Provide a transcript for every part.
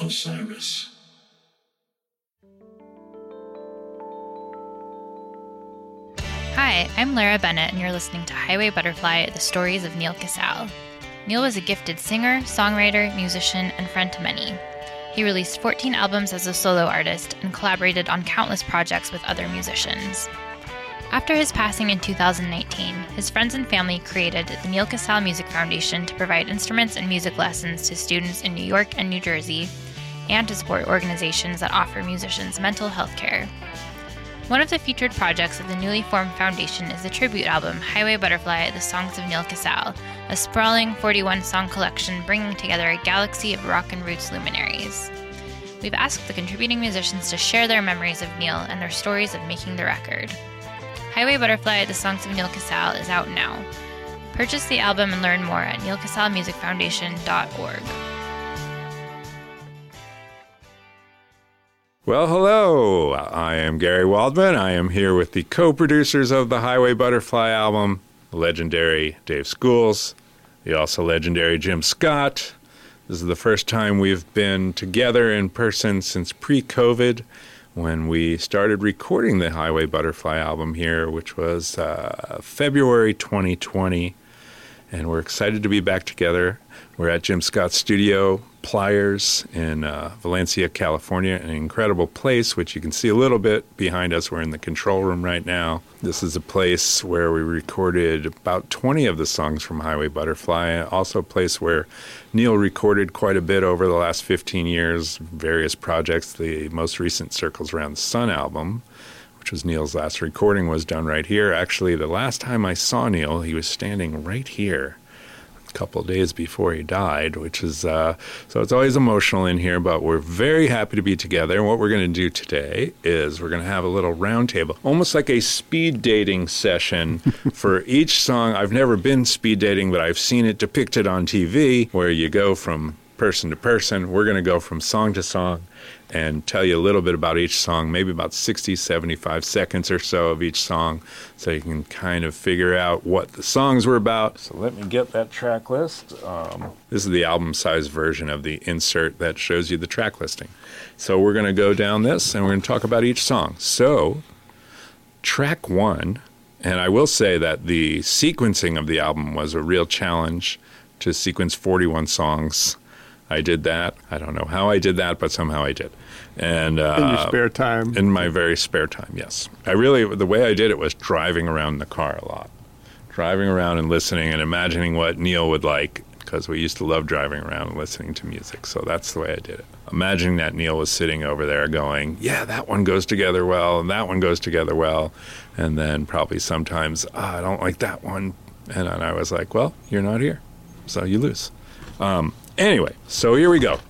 Osiris. Hi, I'm Lara Bennett, and you're listening to Highway Butterfly The Stories of Neal Casal. Neal was a gifted singer, songwriter, musician, and friend to many. He released 14 albums as a solo artist and collaborated on countless projects with other musicians. After his passing in 2019, his friends and family created the Neal Casal Music Foundation to provide instruments and music lessons to students in New York and New Jersey, and to support organizations that offer musicians mental health care. One of the featured projects of the newly formed foundation is the tribute album Highway Butterfly The Songs of Neal Casal, a sprawling 41 song collection bringing together a galaxy of rock and roots luminaries. We've asked the contributing musicians to share their memories of Neal and their stories of making the record. Highway Butterfly The Songs of Neal Casal is out now. Purchase the album and learn more at nealcasalmusicfoundation.org. Well, hello. I am Gary Waldman. I am here with the co producers of the Highway Butterfly album, legendary Dave Schools, the also legendary Jim Scott. This is the first time we've been together in person since pre COVID when we started recording the Highway Butterfly album here, which was uh, February 2020. And we're excited to be back together. We're at Jim Scott's studio, PLYRZ, in uh, Valencia, California, an incredible place, which you can see a little bit behind us. We're in the control room right now. This is a place where we recorded about 20 of the songs from Highway Butterfly, also a place where Neal recorded quite a bit over the last 15 years, various projects. The most recent Circles Around the Sun album, which was Neal's last recording, was done right here. Actually, the last time I saw Neal, he was standing right here couple of days before he died, which is uh, so it's always emotional in here, but we're very happy to be together. And what we're going to do today is we're going to have a little roundtable, almost like a speed dating session for each song. I've never been speed dating, but I've seen it depicted on TV where you go from person to person. We're going to go from song to song and tell you a little bit about each song, maybe about 60, 75 seconds or so of each song, so you can kind of figure out what the songs were about. So let me get that track list. Um, this is the album size version of the insert that shows you the track listing. So we're going to go down this and we're going to talk about each song. So, track one, and I will say that the sequencing of the album was a real challenge to sequence 41 songs I did that. I don't know how I did that, but somehow I did. And uh, in your spare time, in my very spare time, yes. I really the way I did it was driving around in the car a lot, driving around and listening and imagining what Neal would like because we used to love driving around and listening to music. So that's the way I did it. Imagining that Neal was sitting over there going, "Yeah, that one goes together well, and that one goes together well," and then probably sometimes, oh, "I don't like that one," and then I was like, "Well, you're not here, so you lose." Um, Anyway, so here we go.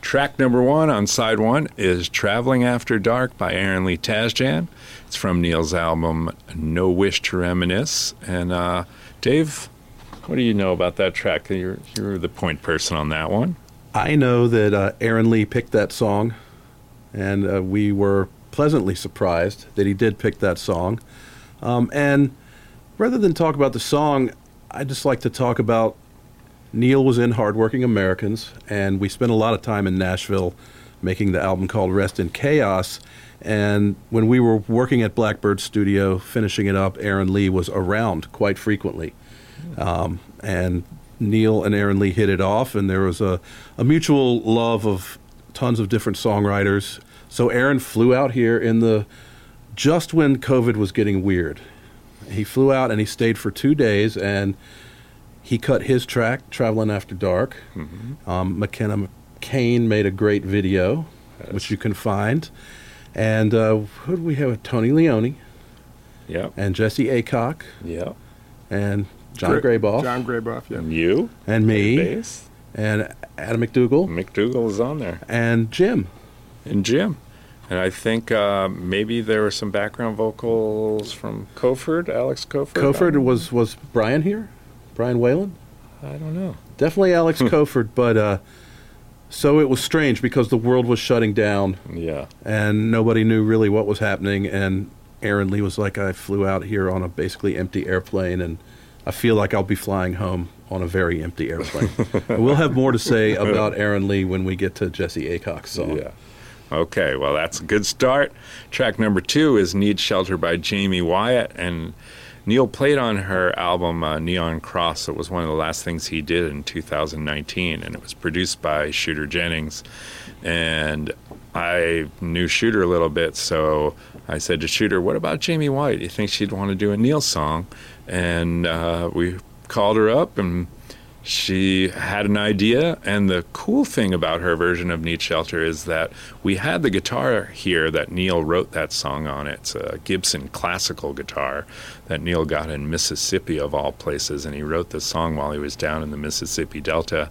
Track number one on side one is Traveling After Dark by Aaron Lee Tasjan. It's from Neal's album No Wish to Reminisce. And uh, Dave, what do you know about that track? You're, you're the point person on that one. I know that uh, Aaron Lee picked that song, and uh, we were pleasantly surprised that he did pick that song. Um, and rather than talk about the song, I'd just like to talk about Neal was in Hardworking Americans, and we spent a lot of time in Nashville making the album called Rest in Chaos. And when we were working at Blackbird Studio, finishing it up, Aaron Lee was around quite frequently. Um, and Neal and Aaron Lee hit it off, and there was a, a mutual love of tons of different songwriters. So Aaron flew out here in the just when COVID was getting weird. He flew out and he stayed for two days, and he cut his track, Traveling After Dark. Mm-hmm. Um, McKenna McCain made a great video, yes. which you can find. And uh, who do we have? Tony Leone. Yeah. And Jesse Aycock. Yeah. And John Gr- Graboff. John Graboff, yeah. And you. And me. And Adam MacDougall. MacDougall is on there. And Jim. And Jim. And I think uh, maybe there were some background vocals from Koford, Alex Koford. Koford was was Brian here? Brian Whelan? I don't know. Definitely Alex Koford, but uh, so it was strange because the world was shutting down. Yeah. And nobody knew really what was happening. And Aaron Lee was like, I flew out here on a basically empty airplane and I feel like I'll be flying home on a very empty airplane. we'll have more to say about Aaron Lee when we get to Jesse Aycock's song. Yeah. Okay, well, that's a good start. Track number two is Need Shelter by Jaime Wyatt. And Neal played on her album uh, Neon Cross. It was one of the last things he did in 2019. And it was produced by Shooter Jennings. And I knew Shooter a little bit, so I said to Shooter, What about Jaime Wyatt? Do You think she'd want to do a Neal song? And uh, we called her up and she had an idea, and the cool thing about her version of Need Shelter is that we had the guitar here that Neal wrote that song on. It's a Gibson classical guitar that Neal got in Mississippi, of all places, and he wrote the song while he was down in the Mississippi Delta.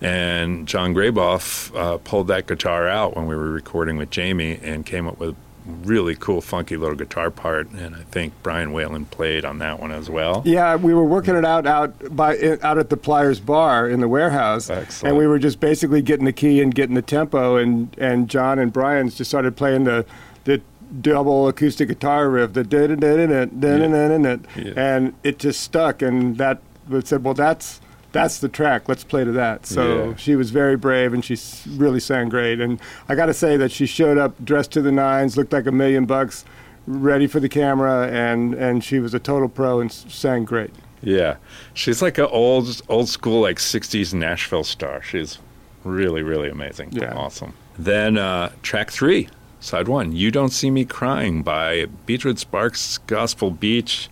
And John Graboff uh, pulled that guitar out when we were recording with Jaime and came up with really cool, funky little guitar part, and I think Brian Whelan played on that one as well. Yeah, we were working it out out by out at the PLYRZ Bar in the warehouse, Excellent. and we were just basically getting the key and getting the tempo, and and John and Brian just started playing the the double acoustic guitar riff, the da da da da da da Yeah. and it just stuck, and that we said, well, that's. That's the track. Let's play to that. So Yeah. she was very brave, and she s- really sang great. And I got to say that she showed up dressed to the nines, looked like a million bucks, ready for the camera, and and she was a total pro and s- sang great. Yeah, she's like an old, old school, like '60s Nashville star. She's really, really amazing. Yeah. awesome. Then uh, track three, side one, "You Don't See Me Crying" by Beachwood Sparks, Gospel Beach.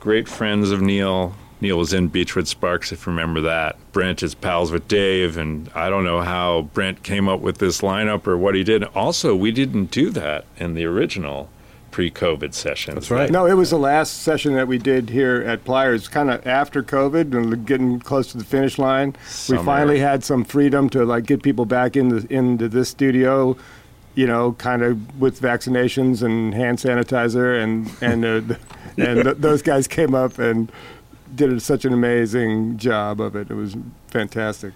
Great friends of Neal. Neal was in Beachwood Sparks, if you remember that. Brent is pals with Dave, and I don't know how Brent came up with this lineup or what he did. Also, we didn't do that in the original pre-COVID sessions. That's right. No, it was the last session that we did here at PLYRZ, kind of after COVID and getting close to the finish line. Summer. We finally had some freedom to like get people back into into this studio, you know, kind of with vaccinations and hand sanitizer, and and uh, and th- those guys came up and did such an amazing job of it. It was fantastic.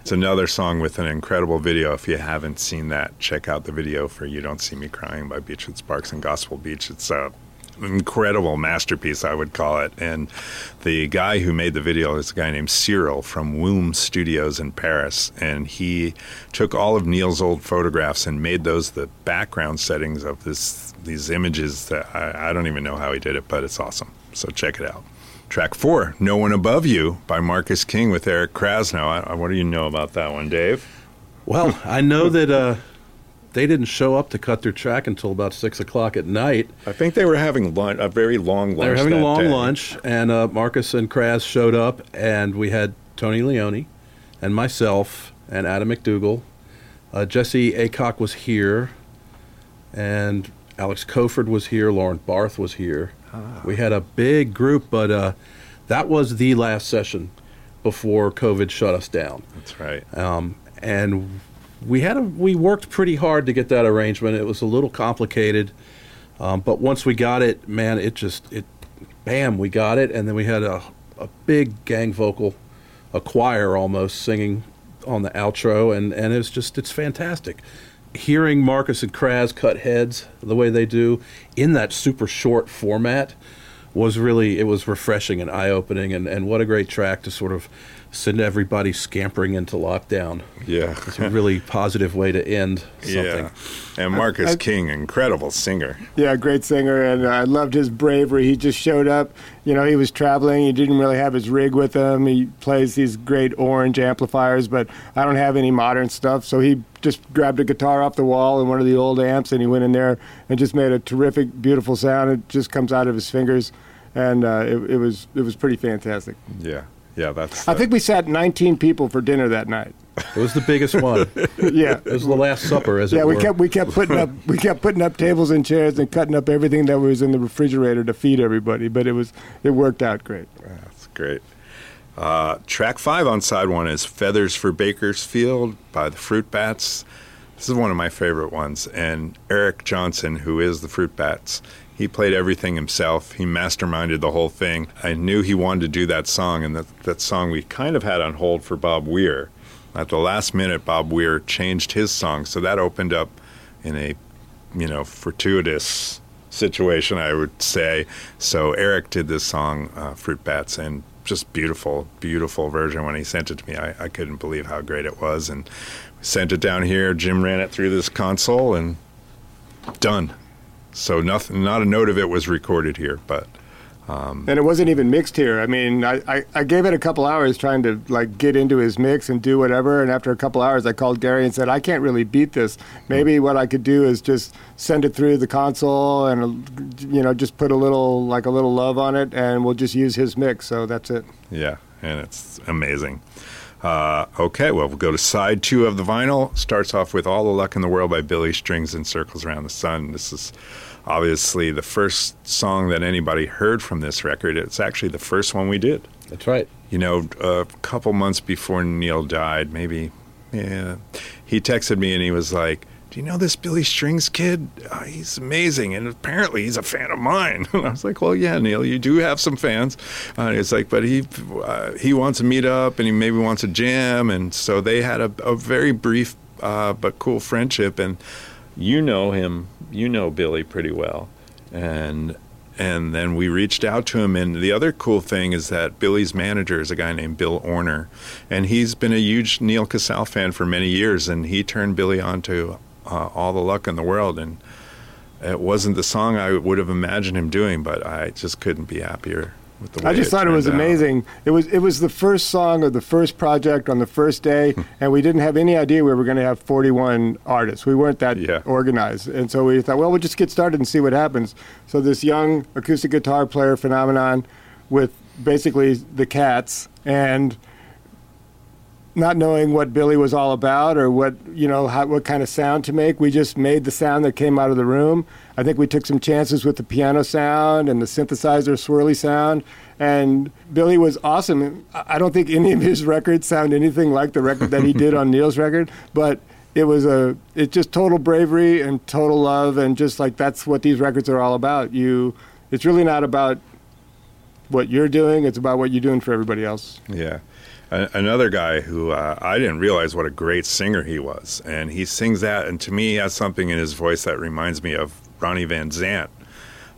It's another song with an incredible video. If you haven't seen that, check out the video for "You Don't See Me Crying" by Beachwood Sparks and Gospel Beach. It's a incredible masterpiece, I would call it. And the guy who made the video is a guy named Cyril from Womb Studios in Paris, and he took all of Neal's old photographs and made those the background settings of this these images. That I, I don't even know how he did it, but it's awesome. So check it out. Track four, No One Above You by Marcus King with Eric Krasno. I, what do you know about that one, Dave? Well, I know that uh, they didn't show up to cut their track until about six o'clock at night. I think they were having lunch, a very long lunch. They were having a long day. lunch, and uh, Marcus and Kras showed up, and we had Tony Leone, and myself, and Adam MacDougall. Uh, Jesse Aycock was here, and Alex Koford was here. Lauren Barth was here. We had a big group, but uh, that was the last session before COVID shut us down That's right. um, and we had a we worked pretty hard to get that arrangement. It was a little complicated, um, but once we got it, man, it just it, bam, we got it, and then we had a a big gang vocal, a choir almost singing on the outro, and and it's just it's fantastic. Hearing Marcus and Kraz cut heads the way they do in that super short format was really it was refreshing and eye opening, and and what a great track to sort of send everybody scampering into lockdown. Yeah. It's a really positive way to end something. Yeah. And Marcus I- King, incredible singer. Yeah, great singer, and I loved his bravery. He just showed up. You know, he was traveling. He didn't really have his rig with him. He plays these great orange amplifiers, but I don't have any modern stuff. So he just grabbed a guitar off the wall and one of the old amps, and he went in there and just made a terrific, beautiful sound. It just comes out of his fingers, and uh, it, it was it was pretty fantastic. Yeah. Yeah, that's. I think we sat 19 people for dinner that night. It was the biggest one. Yeah, it was the Last Supper, as it were. Yeah, we kept we kept putting up we kept putting up tables and chairs and cutting up everything that was in the refrigerator to feed everybody. But it was it worked out great. That's great. Uh, track five on side one is Feathers for Bakersfield by the Fruit Bats. This is one of my favorite ones. And Eric Johnson, who is the Fruit Bats, he played everything himself. He masterminded the whole thing. I knew he wanted to do that song, and that, that song we kind of had on hold for Bob Weir. At the last minute, Bob Weir changed his song, so that opened up in a, you know, fortuitous situation, I would say. So Eric did this song, uh, Fruit Bats, and just beautiful, beautiful version. When he sent it to me, I, I couldn't believe how great it was, and sent it down here. Jim ran it through this console, and done. So nothing, not a note of it was recorded here, but um, and it wasn't even mixed here. I mean, I, I, I gave it a couple hours trying to like get into his mix and do whatever. And after a couple hours, I called Gary and said, I can't really beat this. Maybe mm-hmm. what I could do is just send it through the console and you know just put a little like a little love on it, and we'll just use his mix. So that's it. yeah, and it's amazing. Uh, okay, well, we'll go to side two of the vinyl. Starts off with All the Luck in the World by Billy Strings and Circles Around the Sun. This is obviously the first song that anybody heard from this record. It's actually the first one we did. That's right. You know, a couple months before Neal died, maybe, yeah, he texted me and he was like, do you know this Billy Strings kid? Uh, he's amazing, and apparently he's a fan of mine. And I was like, "Well, yeah, Neal, you do have some fans." Uh, it's like, but he uh, he wants to meet up, and he maybe wants a jam, and so they had a, a very brief uh, but cool friendship. And you know him, you know Billy pretty well, and and then we reached out to him. And the other cool thing is that Billy's manager is a guy named Bill Orner, and he's been a huge Neal Casal fan for many years. And he turned Billy on to uh, All the Luck in the World. And it wasn't the song I would have imagined him doing, but I just couldn't be happier with the way I just thought it was out. amazing. It was it was the first song of the first project on the first day, Hmm. and we didn't have any idea we were going to have 41 artists. We weren't that Yeah. organized, and so we thought, well, we'll just get started and see what happens. So this young acoustic guitar player phenomenon, with basically the Cats and not knowing what Billy was all about or what you know how, what kind of sound to make, we just made the sound that came out of the room. I think we took some chances with the piano sound and the synthesizer swirly sound, and Billy was awesome. I don't think any of his records sound anything like the record that he did on Neal's record, but it was a it's just total bravery and total love, and just like that's what these records are all about. You, it's really not about what you're doing; it's about what you're doing for everybody else. Yeah. A- another guy who uh, I didn't realize what a great singer he was. And he sings that, and to me, he has something in his voice that reminds me of Ronnie Van Zant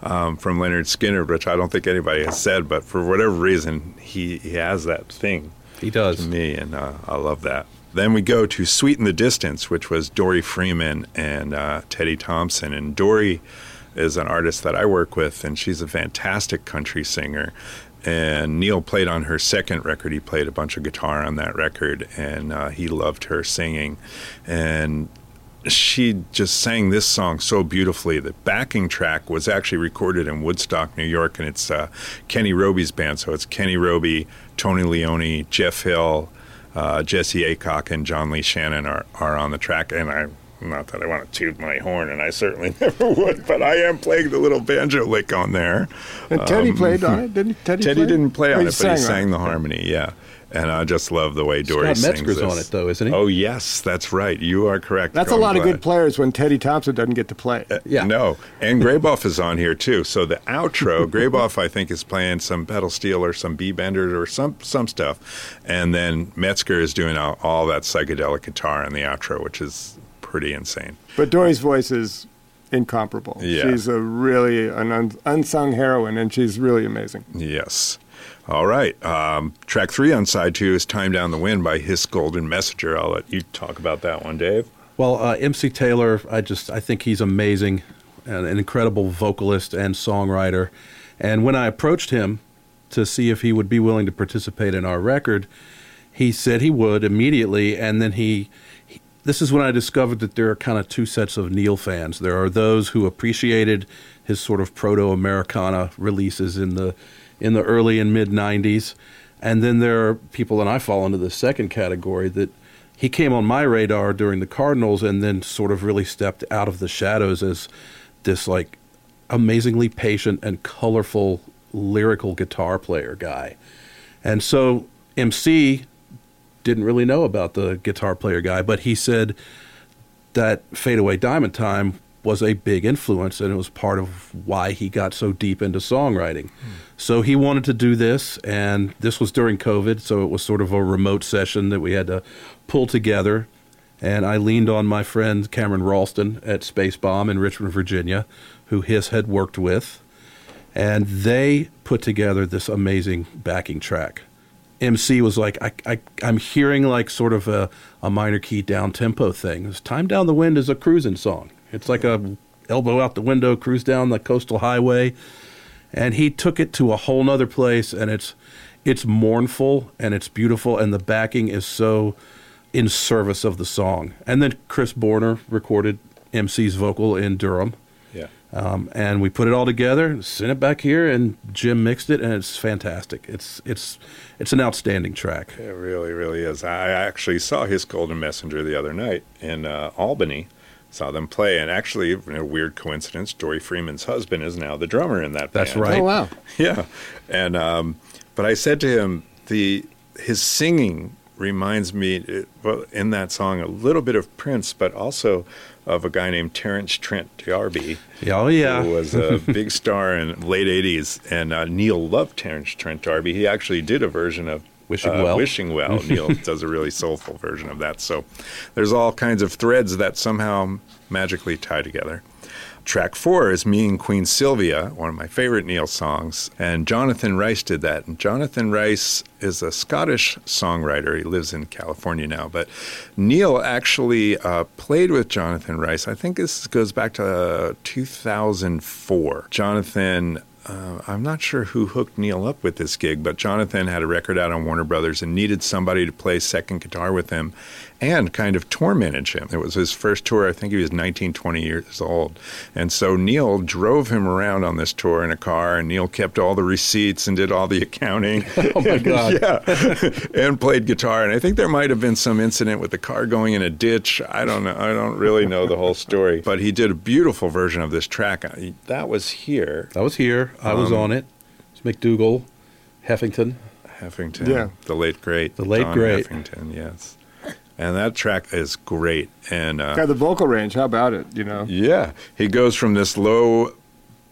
um, from Lynyrd Skynyrd, which I don't think anybody has said, but for whatever reason, he, he has that thing He does. to me, and uh, I love that. Then we go to Sweeten the Distance, which was Dori Freeman and uh, Teddy Thompson. And Dori is an artist that I work with, and she's a fantastic country singer. And Neal played on her second record. He played a bunch of guitar on that record, and uh, he loved her singing. And she just sang this song so beautifully. The backing track was actually recorded in Woodstock, New York, and it's uh, Kenny Roby's band. So it's Kenny Roby, Tony Leone, Jeff Hill, uh, Jesse Aycock, and John Lee Shannon are, are on the track. And I, not that I want to toot my horn, and I certainly never would, but I am playing the little banjo lick on there. And Teddy um, played on it, didn't Teddy? Teddy play? didn't play on it, but he on sang it. the harmony. Yeah, and I just love the way Dori Scott sings Metzger's this. on it, though, isn't he? Oh yes, that's right. You are correct. That's a Going lot of good players when Teddy Thompson doesn't get to play. Uh, yeah. No, and Graboff is on here too. So the outro, Graboff, I think, is playing some pedal steel or some B benders or some some stuff, and then Metzger is doing all, all that psychedelic guitar in the outro, which is pretty insane. But Dori's voice is incomparable. Yeah. She's a really an un, unsung heroine, and she's really amazing. Yes. All right. Um, track three on side two is "Time Down the Wind" by His Golden Messenger. I'll let you talk about that one, Dave. Well, uh, MC Taylor, I just I think he's amazing, and an incredible vocalist and songwriter. And when I approached him to see if he would be willing to participate in our record, he said he would immediately. And then he, he this is when I discovered that there are kind of two sets of Neal fans. There are those who appreciated his sort of proto Americana releases in the in the early and mid '90s, and then there are people, and I fall into the second category that he came on my radar during the Cardinals, and then sort of really stepped out of the shadows as this like amazingly patient and colorful lyrical guitar player guy. And so MC didn't really know about the guitar player guy, but he said that Fade Away Diamond Time was a big influence and it was part of why he got so deep into songwriting. Hmm. So he wanted to do this, and this was during COVID, so it was sort of a remote session that we had to pull together. And I leaned on my friend Cameron Ralston at Space Bomb in Richmond, Virginia, who Hiss had worked with. and they put together this amazing backing track. MC was like, I, I, I'm hearing like sort of a, a minor key down tempo thing. This Time Down the Wind is a cruising song. It's like a elbow out the window, cruise down the coastal highway. And he took it to a whole nother place and it's it's mournful and it's beautiful and the backing is so in service of the song. And then Chris Borner recorded MC's vocal in Durham. Yeah. Um, and we put it all together, sent it back here, and Jim mixed it, and it's fantastic. It's it's it's an outstanding track. It really, really is. I actually saw his Golden Messenger the other night in uh, Albany. Saw them play, and actually, in a weird coincidence, Joy Freeman's husband is now the drummer in that band. That's band. right. Oh wow! Yeah, and um, but I said to him, the his singing reminds me, it- well, in that song, a little bit of Prince, but also of a guy named Terence Trent D'Arby. Oh yeah, who was a big star in late '80s, and uh, Neal loved Terence Trent D'Arby. He actually did a version of Wishing uh, Well. Wishing Well. Neal does a really soulful version of that. So there's all kinds of threads that somehow magically tie together. Track four is Me and Queen Sylvia, one of my favorite Neal songs, and Jonathan Rice did that. And Jonathan Rice is a Scottish songwriter. He lives in California now, but Neal actually uh, played with Jonathan Rice. I think this goes back to uh, 2004. Jonathan uh, I'm not sure who hooked Neal up with this gig, but Jonathan had a record out on Warner Brothers and needed somebody to play second guitar with him and kind of tour manage him. It was his first tour. I think he was 19, 20 years old. And so Neal drove him around on this tour in a car, and Neal kept all the receipts and did all the accounting. Oh my God. yeah. and played guitar. And I think there might have been some incident with the car going in a ditch. I don't know. I don't really know the whole story. But he did a beautiful version of this track. That was here. That was here. I was Um, on it. It's MacDougall, Heffington. Heffington, Yeah. the late great, The late Don great. Heffington, yes. And that track is great. And uh, Got the vocal range. How about it? You know. yeah, he goes from this low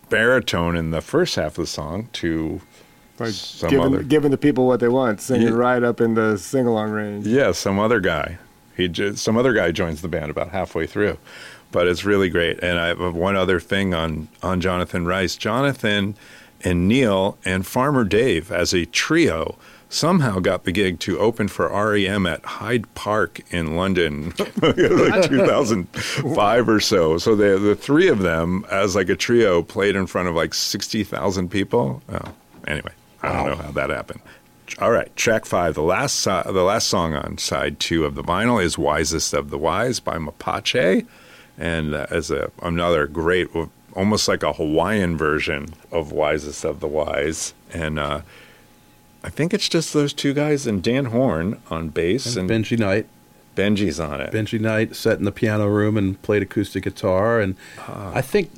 baritone in the first half of the song to Like Some giving, other- giving the people what they want, singing Yeah. right up in the sing along range. yeah, some other guy. He ju- some other guy joins the band about halfway through, but it's really great. And I have one other thing on on Jonathan Rice, Jonathan and Neal and Farmer Dave as a trio somehow got the gig to open for REM at Hyde Park in London, like 2005 or so. So the the three of them as like a trio played in front of like 60,000 people. Oh, anyway, I don't know how that happened. All right, track five. The last so- the last song on side two of the vinyl is "Wisest of the Wise" by Mapache, and uh, as a another great, almost like a Hawaiian version of "Wisest of the Wise." And uh, I think it's just those two guys and Dan Horn on bass and, Benji Knight. Benji's on it. Benji Knight sat in the piano room and played acoustic guitar. And Ah. I think,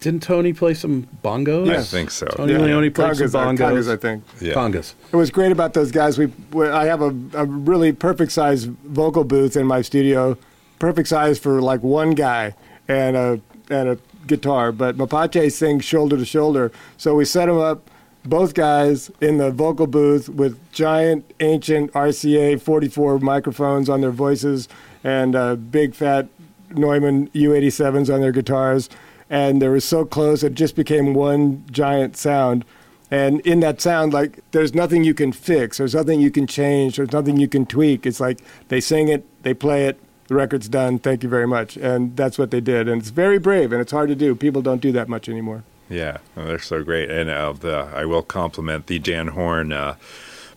didn't Tony play some bongos? I think so. Tony Yeah. Leone played some Congas, uh, bongos. congas, I think. Yeah. Congas. It was great about those guys. We, we I have a, a really perfect size vocal booth in my studio, perfect size for like one guy and a and a guitar. But Mapache sings shoulder to shoulder, so we set them up, both guys in the vocal booth with giant ancient RCA 44 microphones on their voices and uh, big fat Neumann U87s on their guitars, and they were so close it just became one giant sound. And in that sound, like there's nothing you can fix, there's nothing you can change, there's nothing you can tweak. It's like they sing it, they play it, the record's done. Thank you very much, and that's what they did. And it's very brave, and it's hard to do. People don't do that much anymore. Yeah, well, they're so great. And uh, the, I will compliment the Dan Horn uh,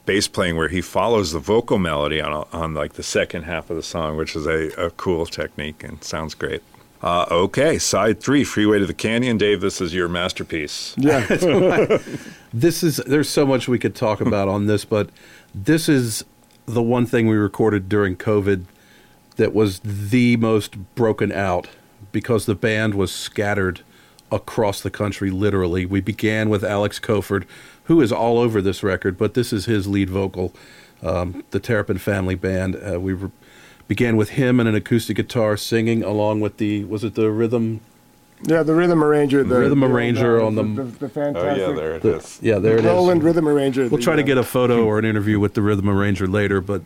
bass playing where he follows the vocal melody on, on like the second half of the song, which is a, a cool technique and sounds great. Uh, okay, side three, Freeway to the Canyon. Dave, this is your masterpiece. Yeah, This is there's so much we could talk about on this, but this is the one thing we recorded during COVID that was the most broken out because the band was scattered across the country literally. We began with Alex Koford, who is all over this record, but this is his lead vocal, um, the Terrapin Family Band. Uh, we re- began with him and an acoustic guitar singing along with the was it the rhythm Yeah, the rhythm arranger. The Rhythm the- arranger uh, on the- the, the fantastic. Oh yeah, there it The- is. yeah, there it is. Roland rhythm arranger. We'll the, try to uh, get a photo or an interview with the rhythm arranger later, but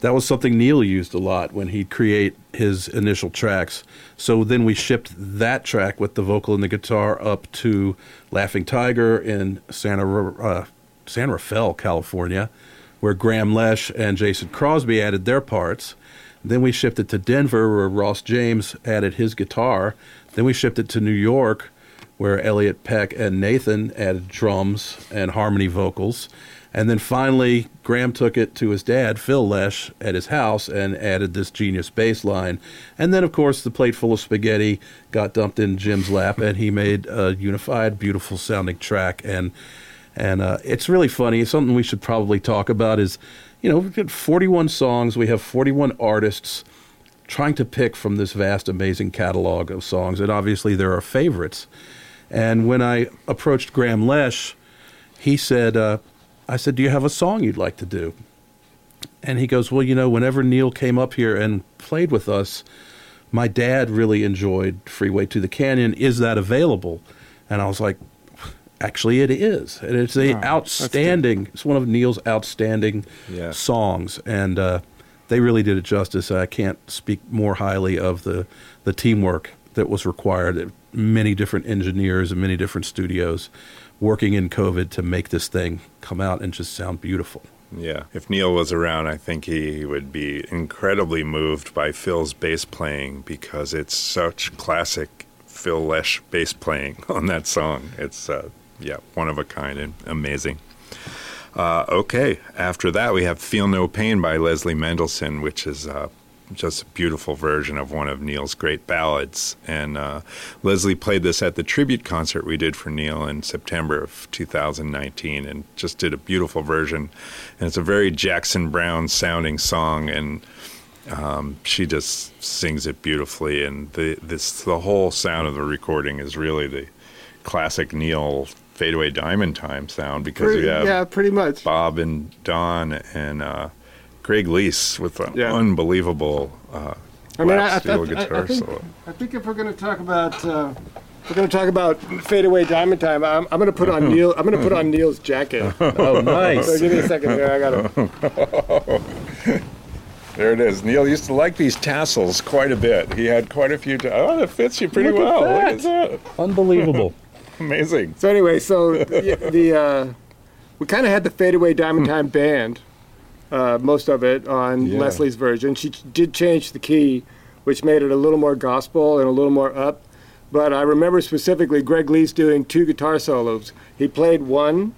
that was something Neal used a lot when he'd create his initial tracks. So then we shipped that track with the vocal and the guitar up to Laughing Tiger in Santa uh, San Rafael, California, where Graham Lesh and Jason Crosby added their parts. Then we shipped it to Denver, where Ross James added his guitar. Then we shipped it to New York, where Elliot Peck and Nathan added drums and harmony vocals. And then finally, Graham took it to his dad, Phil Lesh, at his house and added this genius bass line. And then, of course, the plate full of spaghetti got dumped in Jim's lap, and he made a unified, beautiful sounding track. And and uh, it's really funny. Something we should probably talk about is, you know, we've got 41 songs. We have 41 artists trying to pick from this vast, amazing catalog of songs. And obviously, there are favorites. And when I approached Graham Lesh, he said, uh, I said, Do you have a song you'd like to do? And he goes, Well, you know, whenever Neal came up here and played with us, my dad really enjoyed Freeway to the Canyon. Is that available? And I was like, Actually, it is. And it's a Oh, outstanding, it's one of Neal's outstanding Yeah. songs. And uh, they really did it justice. I can't speak more highly of the, the teamwork that was required. Of many different engineers and many different studios working in COVID to make this thing come out and just sound beautiful. Yeah. If Neal was around, I think he would be incredibly moved by Phil's bass playing because it's such classic Phil Lesh bass playing on that song. It's, uh, yeah, one of a kind and amazing. Uh, okay. After that, we have Feel No Pain by Leslie Mendelson, which is uh, just a beautiful version of one of Neal's great ballads. And uh, Leslie played this at the tribute concert we did for Neal in September of 2019 and just did a beautiful version. And it's a very Jackson Browne sounding song. And um, she just sings it beautifully. And the, this, the whole sound of the recording is really the classic Neal fadeaway diamond time sound because Pretty- you have yeah, pretty much. Bob and Don and uh, Greg Leisz with an Yeah. unbelievable uh, I mean, lap I, I, steel I, guitar I, think, solo. I think if we're going to talk about uh, we're going to talk about fadeaway diamond time, I'm, I'm going to put on Neal. I'm going to put on Neal's jacket. Oh, nice. So give me a second here. I got to. There it is. Neal used to like these tassels quite a bit. He had quite a few. Ta- oh, that fits you pretty Look well. that. Look at that. Unbelievable. Amazing. So anyway, so the, the uh, we kind of had the fadeaway diamond time band, uh, most of it on Yeah. Leslie's version. She ch- did change the key, which made it a little more gospel and a little more up. But I remember specifically Greg Leisz doing two guitar solos. He played one,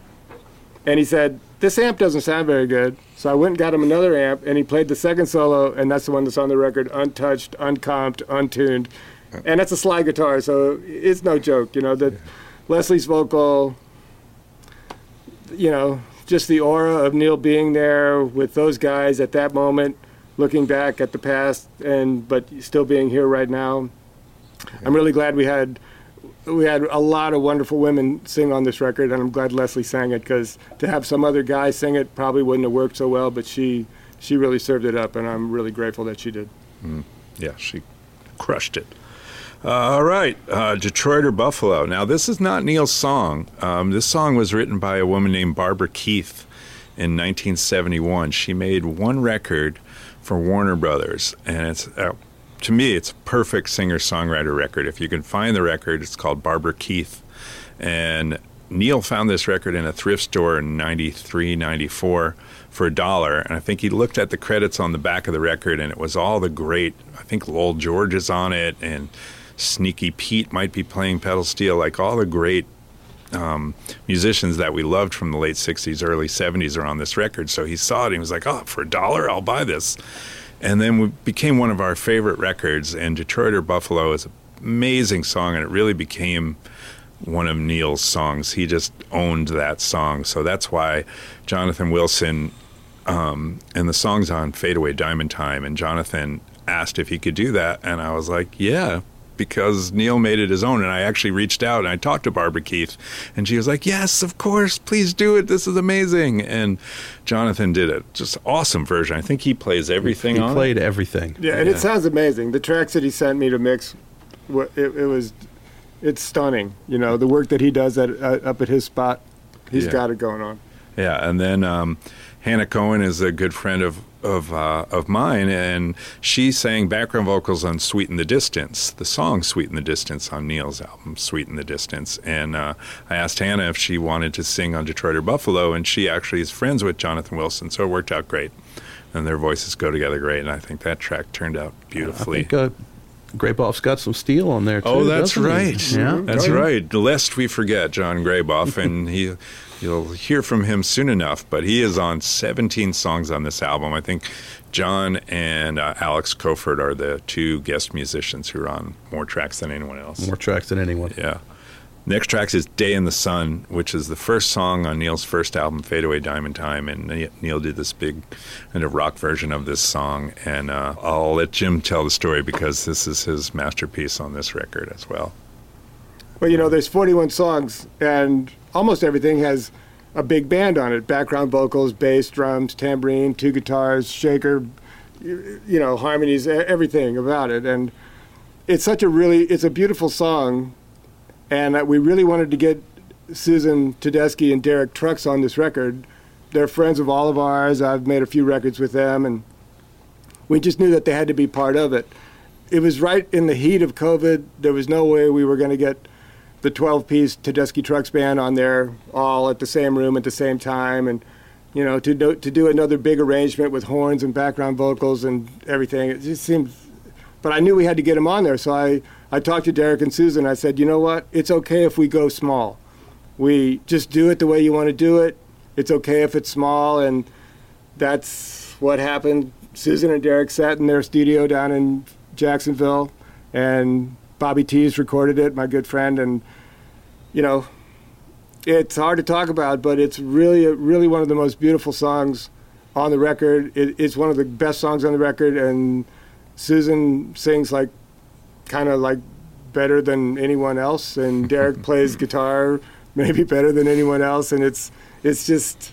and he said, "This amp doesn't sound very good." So I went and got him another amp, and he played the second solo, and that's the one that's on the record, untouched, uncomped, untuned, and that's a slide guitar, so it's no joke, you know that. Leslie's vocal, you know, just the aura of Neal being there with those guys at that moment, looking back at the past, and but still being here right now. I'm really glad we had we had a lot of wonderful women sing on this record, and I'm glad Leslie sang it because to have some other guy sing it probably wouldn't have worked so well, but she she really served it up, and I'm really grateful that she did. Hmm. Yeah, she crushed it. Uh, all right, uh, Detroit or Buffalo. Now, this is not Neal's song. Um, this song was written by a woman named Barbara Keith in 1971. She made one record for Warner Brothers, and it's uh, to me, it's a perfect singer-songwriter record. If you can find the record, it's called Barbara Keith, and Neal found this record in a thrift store in 93, 94 for a dollar. And I think he looked at the credits on the back of the record and it was all the great, I think Lowell George is on it and Sneaky Pete might be playing pedal steel, like all the great um, musicians that we loved from the late 60s, early 70s are on this record. So he saw it and he was like, oh, for a dollar, I'll buy this. And then we became one of our favorite records. And Detroit or Buffalo is an amazing song and it really became one of Neal's songs. He just owned that song. So that's why Jonathan Wilson um, and the song's on Fadeaway Diamond Time. And Jonathan asked if he could do that. And I was like, yeah, because Neal made it his own. And I actually reached out and I talked to Barbara Keith. And she was like, yes, of course, please do it. This is amazing. And Jonathan did a just awesome version. I think he plays everything He on played it. everything. Yeah, and Yeah. it sounds amazing. The tracks that he sent me to mix, it, it was it's stunning. You know, the work that he does at uh, up at his spot, he's Yeah. got it going on. Yeah, and then um, Hannah Cohen is a good friend of of uh, of mine, and she sang background vocals on "Sweeten the Distance," the song "Sweeten the Distance" on Neal's album "Sweeten the Distance." And uh, I asked Hannah if she wanted to sing on Detroit or Buffalo, and she actually is friends with Jonathan Wilson, so it worked out great. And their voices go together great, and I think that track turned out beautifully. I think uh, Graboff's got some steel on there too. Oh, that's doesn't he? right. Yeah, That's Oh, right. Lest we forget John Graboff, and he, you'll hear from him soon enough. But he is on 17 songs on this album. I think John and uh, Alex Koford are the two guest musicians who are on more tracks than anyone else. more tracks than anyone. Yeah. Next track is Day in the Sun, which is the first song on Neal's first album, Fade Away Diamond Time. And Neal did this big kind of rock version of this song. And uh, I'll let Jim tell the story because this is his masterpiece on this record as well. Well, you know, there's 41 songs, and almost everything has a big band on it: background vocals, bass, drums, tambourine, two guitars, shaker, you know, harmonies, everything about it. And it's such a really, it's a beautiful song, and uh, we really wanted to get Susan Tedeschi and Derek Trucks on this record. They're friends of all of ours. I've made a few records with them, and we just knew that they had to be part of it. It was right in the heat of COVID. There was no way we were going to get the 12 piece Tedeschi Trucks band on there all at the same room at the same time and you know to do, to do another big arrangement with horns and background vocals and everything. It just seemed but I knew we had to get them on there. So I I talked to Derek and Susan. I said you know what? It's okay if we go small. We just do it the way you want to do it. It's okay if it's small. And that's what happened. Susan and Derek sat in their studio down in Jacksonville and Bobby Tis recorded it, my good friend, and you know, it's hard to talk about, but it's really, really one of the most beautiful songs on the record. It, it's one of the best songs on the record, and Susan sings like, kind of like, better than anyone else, and Derek plays guitar maybe better than anyone else, and it's, it's just.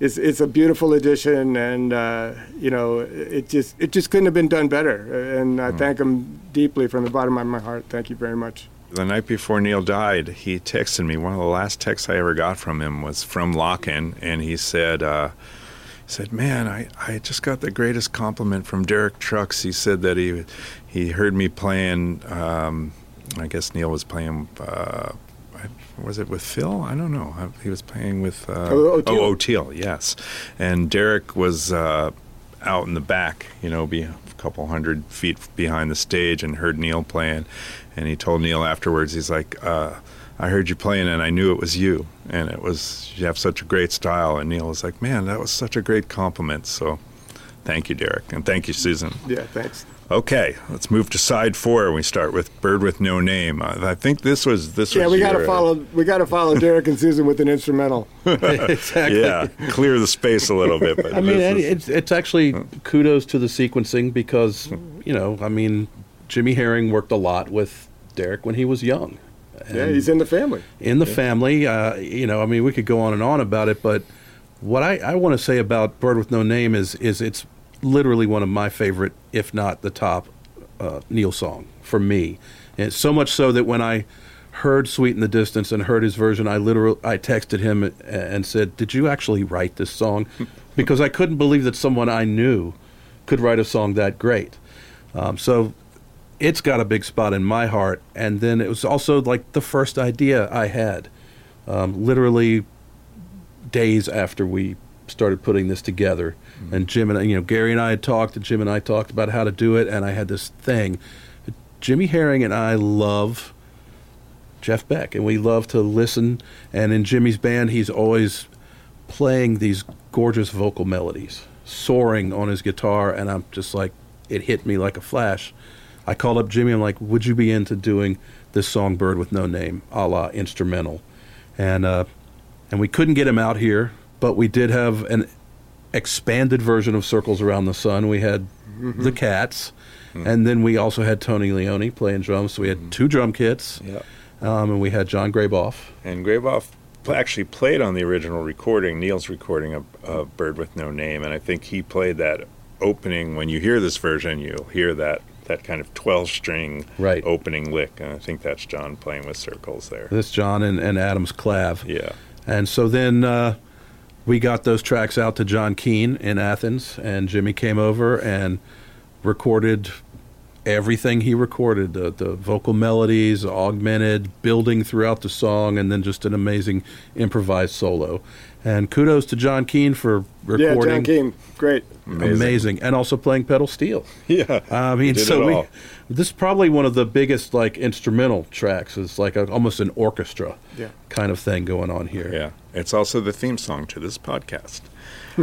It's, it's a beautiful addition, and uh, you know it just it just couldn't have been done better. And I thank him deeply from the bottom of my heart. Thank you very much. The night before Neal died, he texted me. One of the last texts I ever got from him was from Lockn', and he said, uh, he said, "Man, I, I just got the greatest compliment from Derek Trucks. He said that he he heard me playing. Um, I guess Neal was playing. Uh, was it with Phil? I don't know. Uh, He was playing with uh, Oh, Oteil. oh Oteil, yes. And Derek was uh, out in the back, you know, be a couple hundred feet behind the stage, and heard Neal playing. And he told Neal afterwards, he's like, uh, "I heard you playing, and I knew it was you. And it was you have such a great style." And Neal was like, "Man, that was such a great compliment." So, thank you, Derek, and thank you, Susan. Yeah, thanks. Okay, let's move to side four. We start with "Bird with No Name." Uh, I think this was this Yeah, was we got to follow. We got to follow Derek and Susan with an instrumental. exactly. Yeah, clear the space a little bit. But I mean, is- it's it's actually kudos to the sequencing because you know, I mean, Jimmy Herring worked a lot with Derek when he was young. Yeah, he's in the family. in the family. Uh, you know, I mean, we could go on and on about it, but what I, I want to say about Bird with No Name is is it's literally one of my favorite, if not the top, uh, Neal song for me. And so much so that when I heard "Sweeten the Distance" and heard his version, I literally I texted him and said, "Did you actually write this song?" because I couldn't believe that someone I knew could write a song that great. Um, so it's got a big spot in my heart. And then it was also like the first idea I had, um, literally days after we started putting this together. And Jim and you know, Gary and I had talked, and Jim and I talked about how to do it. And I had this thing. Jimmy Herring and I love Jeff Beck, and we love to listen. And in Jimmy's band, he's always playing these gorgeous vocal melodies, soaring on his guitar, and I'm just like, it hit me like a flash. I called up Jimmy. I'm like, would you be into doing this song "Bird with No Name" a la instrumental? And uh, and we couldn't get him out here, but we did have an expanded version of "Circles Around the Sun." We had the Cats, and then we also had Tony Leone playing drums. So we had two drum kits, Yeah. um, and we had John Graboff. And Graboff pl- actually played on the original recording, Neal's recording of, of Bird with No Name, and I think he played that opening. When you hear this version, you'll hear that that kind of 12 string Right. opening lick. And I think that's John playing with circles there. This John and, and Adam's clav. Yeah. And so then uh, we got those tracks out to John Keane in Athens, and Jimmy came over and recorded everything he recorded the, the vocal melodies, augmented, building throughout the song, and then just an amazing improvised solo. And kudos to John Keane for recording. Yeah, recording. John Keane, great. Amazing. And also playing pedal steel. Yeah. Um, I mean, Did so it we, this is probably one of the biggest like instrumental tracks. It's like a, almost an orchestra Yeah. kind of thing going on here. Yeah, it's also the theme song to this podcast.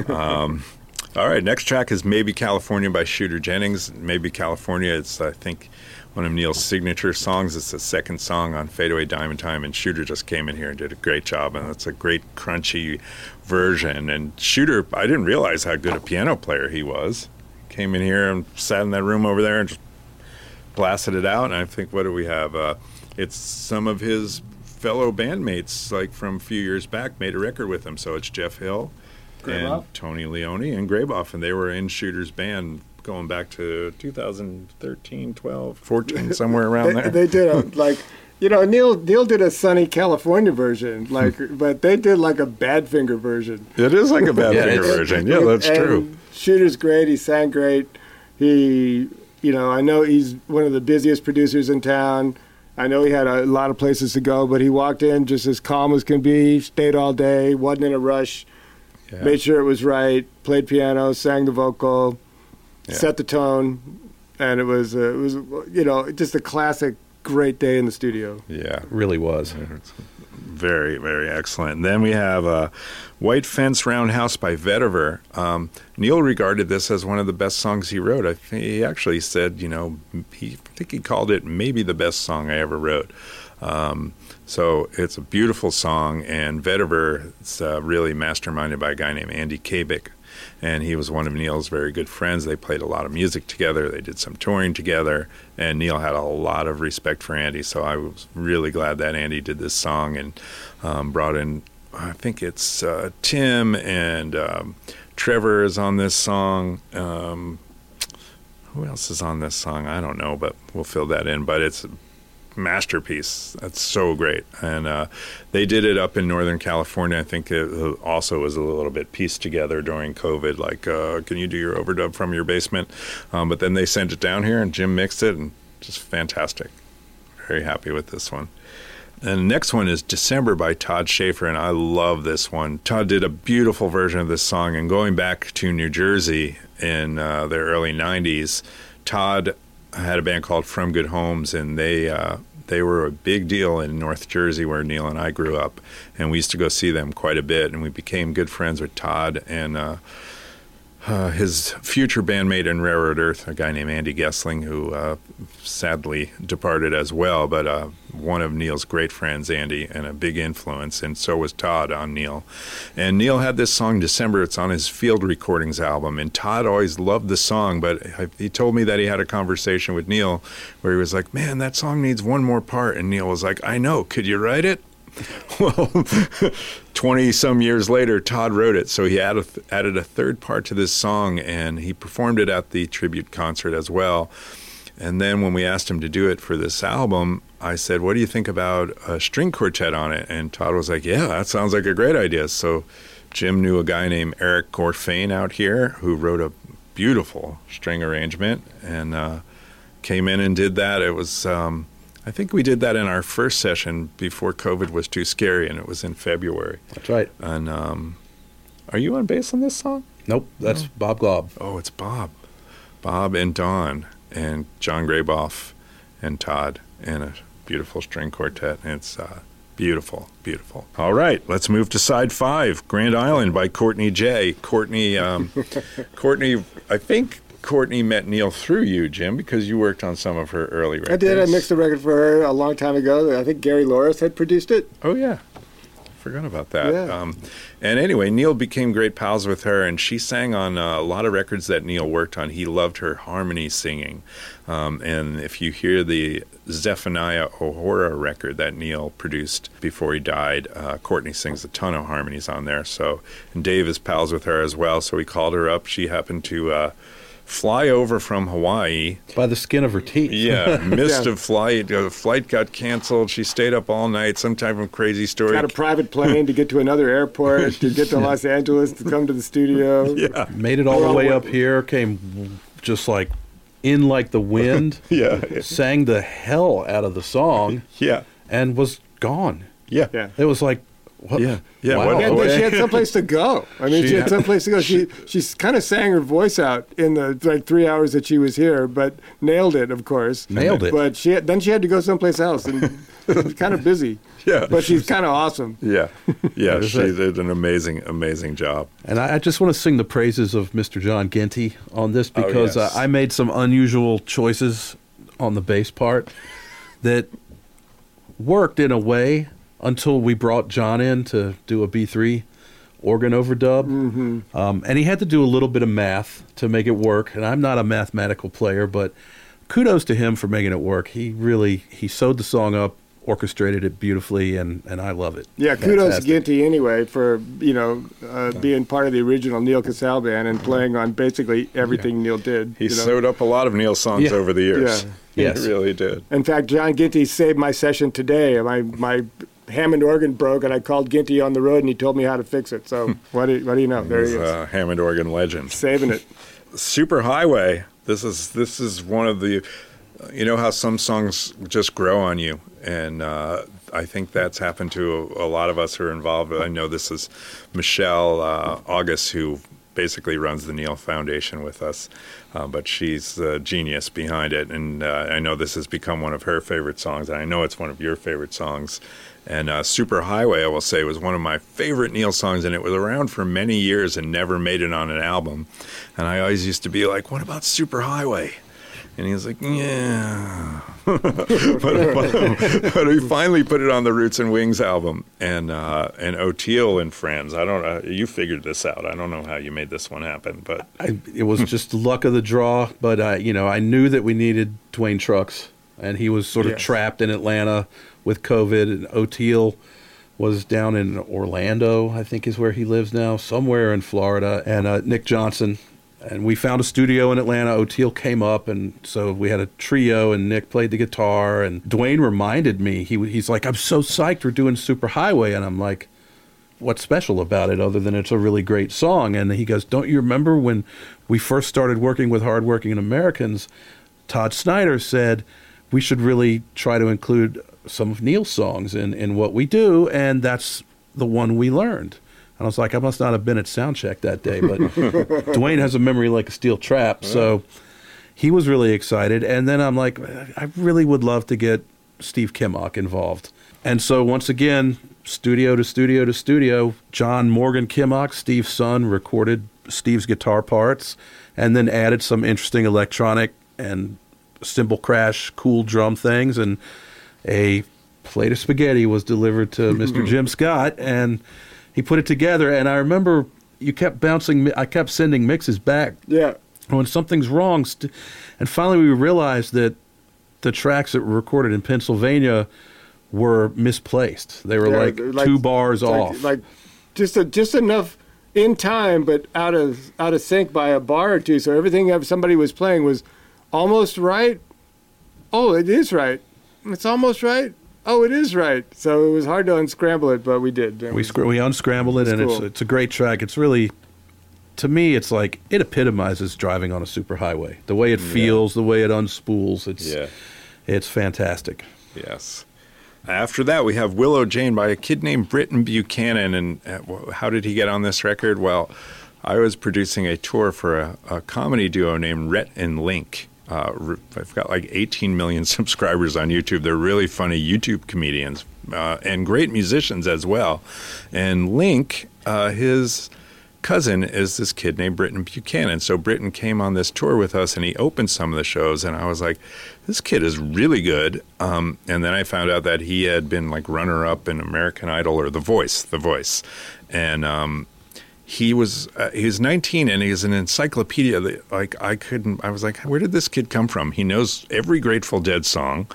um, all right, next track is "Maybe California" by Shooter Jennings. "Maybe California" it's I think one of Neal's signature songs. It's the second song on Fadeaway Diamond Time, and Shooter just came in here and did a great job, and it's a great crunchy version. And Shooter, I didn't realize how good a piano player he was. Came in here and sat in that room over there and just blasted it out. And I think, what do we have? Uh, it's some of his fellow bandmates, like from a few years back, made a record with him. So it's Jeff Hill Graboff? and Tony Leone and Graboff, and they were in Shooter's band going back to 2013, 12, 14, somewhere around They, there. they did a like, you know, Neal Neal did a sunny California version, hmm. like, but they did like a Badfinger version. it is like a bad Yeah, finger version. Yeah, that's And true. Shooter's great. He sang great. He, you know, I know he's one of the busiest producers in town. I know he had a lot of places to go, but he walked in just as calm as can be, stayed all day, wasn't in a rush, Yeah. made sure it was right, played piano, sang the vocal, Yeah. set the tone, and it was, uh, it was, you know, just a classic great day in the studio. yeah. Really was. It's very, very excellent. And then we have uh, White Fence Roundhouse by Vetiver. Um, Neal regarded this as one of the best songs he wrote. I think he actually said, you know, he I think he called it maybe the best song I ever wrote. Um, so it's a beautiful song, and Vetiver is uh, really masterminded by a guy named Andy Cabic. And he was one of Neal's very good friends. They played a lot of music together. They did some touring together. And Neal had a lot of respect for Andy. So I was really glad that Andy did this song and um, brought in, I think it's uh, Tim and um, Trevor is on this song. Um, who else is on this song? I don't know, but we'll fill that in. But it's a masterpiece. That's so great. And uh, they did it up in Northern California. I think it also was a little bit pieced together during COVID. Like, uh, can you do your overdub from your basement? Um, but then they sent it down here, and Jim mixed it, and just fantastic. Very happy with this one. And the next one is December by Todd Sheaffer, and I love this one. Todd did a beautiful version of this song, and going back to New Jersey in uh, the early '90s, Todd had a band called From Good Homes, and they uh, they were a big deal in North Jersey, where Neal and I grew up, and we used to go see them quite a bit, and we became good friends with Todd and. Uh, uh, his future bandmate in Railroad Earth, a guy named Andy Goessling, who uh, sadly departed as well, but uh, one of Neal's great friends, Andy, and a big influence, and so was Todd on Neal. And Neal had this song, December, it's on his Field Recordings album, and Todd always loved the song, but he told me that he had a conversation with Neal where he was like, Man, that song needs one more part. And Neal was like, I know, could you write it? well, 20 some years later, Todd wrote it. So he added, added a third part to this song and he performed it at the tribute concert as well. And then when we asked him to do it for this album, I said, What do you think about a string quartet on it? And Todd was like, Yeah, that sounds like a great idea. So Jim knew a guy named Eric Gorfain out here who wrote a beautiful string arrangement and uh, came in and did that. It was. Um, I think we did that in our first session before COVID was too scary, and it was in February. That's right. And um, are you on bass on this song? Nope, that's Bob Glaub. Oh, it's Bob, Bob and Don and John Graboff and Todd and a beautiful string quartet. It's uh, beautiful, beautiful. All right, let's move to side five, Grand Island by Courtney Jaye. Courtney, um, Courtney, I think. Courtney met Neal through you, Jim, because you worked on some of her early records. I did. I mixed a record for her a long time ago. I think Gary Louris had produced it. Oh yeah, forgot about that. Yeah. Um, and anyway, Neal became great pals with her, and she sang on uh, a lot of records that Neal worked on. He loved her harmony singing, um, and if you hear the Zephaniah O'Hora record that Neal produced before he died, uh, Courtney sings a ton of harmonies on there. So, and Dave is pals with her as well. So we called her up. She happened to. Uh, fly over from Hawaii. By the skin of her teeth. Yeah, missed Yeah. a flight. A flight got canceled. She stayed up all night. Some type of crazy story. Got a private plane to get to another airport to get to Los Angeles to come to the studio. yeah, Made it all the way up here, came just like in like the wind, yeah, sang the hell out of the song, yeah, and was gone. yeah, Yeah. It was like, what? Yeah. Yeah, Wow. what- Yeah, but she had someplace to go. I mean, she, She- had someplace to go. She she kind of sang her voice out in the like three hours that she was here, but nailed it, of course. Nailed it. But she had, then she had to go someplace else, and was kind of busy. Yeah. But she's kind of awesome. yeah, yeah. She it. did an amazing, amazing job. And I, I just want to sing the praises of Mr. John Ginty on this Oh, because yes. uh, I made some unusual choices on the bass part that worked in a way until we brought John in to do a B3 organ overdub. Mm-hmm. Um, and he had to do a little bit of math to make it work. And I'm not a mathematical player, but kudos to him for making it work. He really he sewed the song up, orchestrated it beautifully, and, and I love it. Yeah, kudos to Ginty anyway for you know uh, being part of the original Neal Casal band and playing on basically everything Neal did. He you know? sewed up a lot of Neal songs Yeah. over the years. Yeah. Yes. he really did. In fact, John Ginty saved my session today. My my Hammond organ broke, and I called Ginty on the road, and he told me how to fix it. So what do, what do you know? There he is, a Hammond organ legend. saving it. Superhighway. This is this is one of the. You know how some songs just grow on you, and uh, I think that's happened to a, a lot of us who are involved. I know this is Michelle uh, August who basically runs the Neal Foundation with us, uh, but she's the genius behind it, and uh, I know this has become one of her favorite songs, and I know it's one of your favorite songs. And uh, Superhighway, I will say, was one of my favorite Neal songs, and it was around for many years and never made it on an album. And I always used to be like, "What about Super Highway? And he was like, "Yeah." but, but, but we finally put it on the Roots and Wings album, and uh, and Oteil and friends. I don't know. You figured this out. I don't know how you made this one happen, but I, it was just the luck of the draw, but I, you know, I knew that we needed Duane Trucks, and he was sort of Yes. trapped in Atlanta with COVID. And Oteil was down in Orlando, I think is where he lives now, somewhere in Florida, and uh, Nick Johnson. And we found a studio in Atlanta. Oteil came up, and so we had a trio, and Nick played the guitar. And Duane reminded me, he, he's like, I'm so psyched we're doing Superhighway. And I'm like, what's special about it other than it's a really great song? And he goes, Don't you remember when we first started working with Hardworking Americans? Todd Snider said we should really try to include some of Neal's songs in, in what we do, and that's the one we learned. And I was like, I must not have been at soundcheck that day, but Duane has a memory like a steel trap, so he was really excited. And then I'm like, I really would love to get Steve Kimock involved. And so once again, studio to studio to studio, John Morgan Kimock, Steve's son, recorded Steve's guitar parts and then added some interesting electronic and cymbal crash, cool drum things. And a plate of spaghetti was delivered to mm-hmm. Mr. Jim Scott, and he put it together. And I remember you kept bouncing, I kept sending mixes back Yeah, when something's wrong. St- and finally, we realized that the tracks that were recorded in Pennsylvania were misplaced. They were Yeah, like, like- two bars like- off. like just a, just enough in time, but out of out of sync by a bar or two. So everything that somebody was playing was almost right. Oh, it is right. It's almost right. Oh, it is right. So it was hard to unscramble it, but we did. we scr- we unscrambled it, That's and it's cool. it's a great track. It's really, to me, it's like it epitomizes driving on a superhighway. The way it feels, the way it unspools. It's yeah. it's fantastic. Yes. After that, we have Willow Jane by a kid named Britton Buchanan. And uh, how did he get on this record? Well, I was producing a tour for a, a comedy duo named Rhett and Link. Uh, I've got like 18 million subscribers on YouTube. They're really funny YouTube comedians uh, and great musicians as well. And Link, uh, his cousin is this kid named Britton Buchanan. So Britton came on this tour with us and he opened some of the shows and I was like, this kid is really good. Um, and then I found out that he had been like runner up in American Idol or The Voice, The Voice. And um, he was uh, he was 19 and he he's an encyclopedia that like I couldn't I was like where did this kid come from? He knows every Grateful Dead song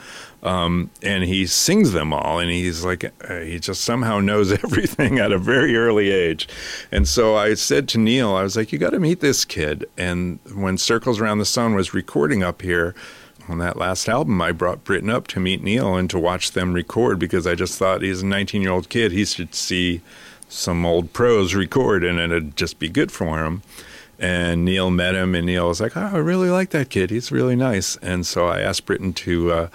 um, and he sings them all and he's like uh, he just somehow knows everything at a very early age. And so I said to Neal I was like you got to meet this kid. And when Circles Around the Sun was recording up here on that last album, I brought Britton up to meet Neal and to watch them record because I just thought he's a 19 year old kid. He should see some old pros record and it'd just be good for him. And Neal met him, and Neal was like, oh, I really like that kid. He's really nice. And so I asked Britton to uh,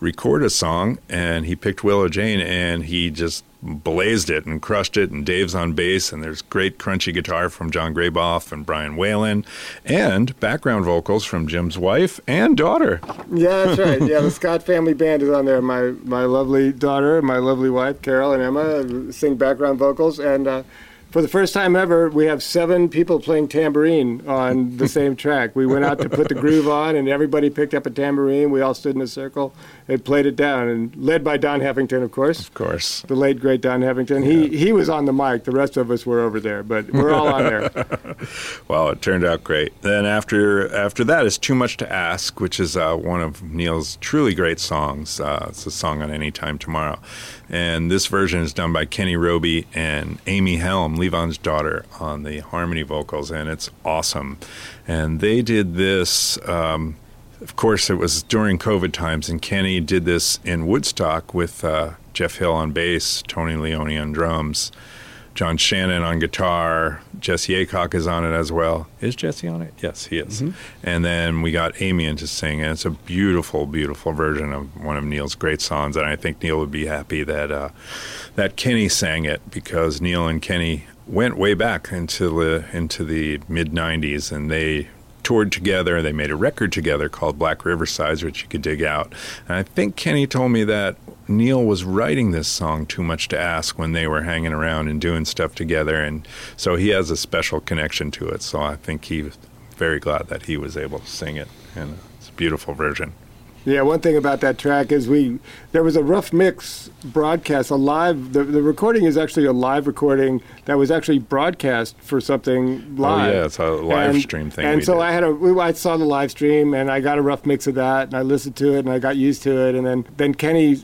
record a song, and he picked Willow Jane, and he just blazed it and crushed it. And Dave's on bass, and there's great crunchy guitar from John Graboff and Brian Whelan, and background vocals from Jim's wife and daughter. Yeah, that's right. Yeah, the Scott family band is on there. My my lovely daughter, my lovely wife, Carol and Emma sing background vocals, and. Uh, for the first time ever, we have seven people playing tambourine on the same track. We went out to put the groove on, and everybody picked up a tambourine. We all stood in a circle and played it down, and led by Don Heffington, of course. Of course. The late, great Don Heffington. Yeah. He, he was on the mic. The rest of us were over there, but we're all on there. well, it turned out great. Then after, after that is Too Much to Ask, which is uh, one of Neal's truly great songs. Uh, it's a song on Any Time Tomorrow. And this version is done by Kenny Roby and Amy Helm, Levon's daughter, on the harmony vocals, and it's awesome. And they did this. Um, of course, it was during COVID times, and Kenny did this in Woodstock with uh, Jeff Hill on bass, Tony Leone on drums, John Shannon on guitar. Jesse Aycock is on it as well. Is Jesse on it? Yes, he is. Mm-hmm. And then we got Amy in to sing, and it's a beautiful, beautiful version of one of Neal's great songs. And I think Neal would be happy that uh, that Kenny sang it because Neal and Kenny went way back into the into the mid '90s, and they toured together. and They made a record together called Black Riverside, which you could dig out. And I think Kenny told me that Neal was writing this song Too Much to Ask when they were hanging around and doing stuff together. And so he has a special connection to it. So I think he's very glad that he was able to sing it. And it's a beautiful version. Yeah, one thing about that track is we there was a rough mix broadcast, a live. The, the recording is actually a live recording that was actually broadcast for something live. Oh yeah, it's a live and, stream thing. And so did. I had a I saw the live stream and I got a rough mix of that and I listened to it and I got used to it and then then Kenny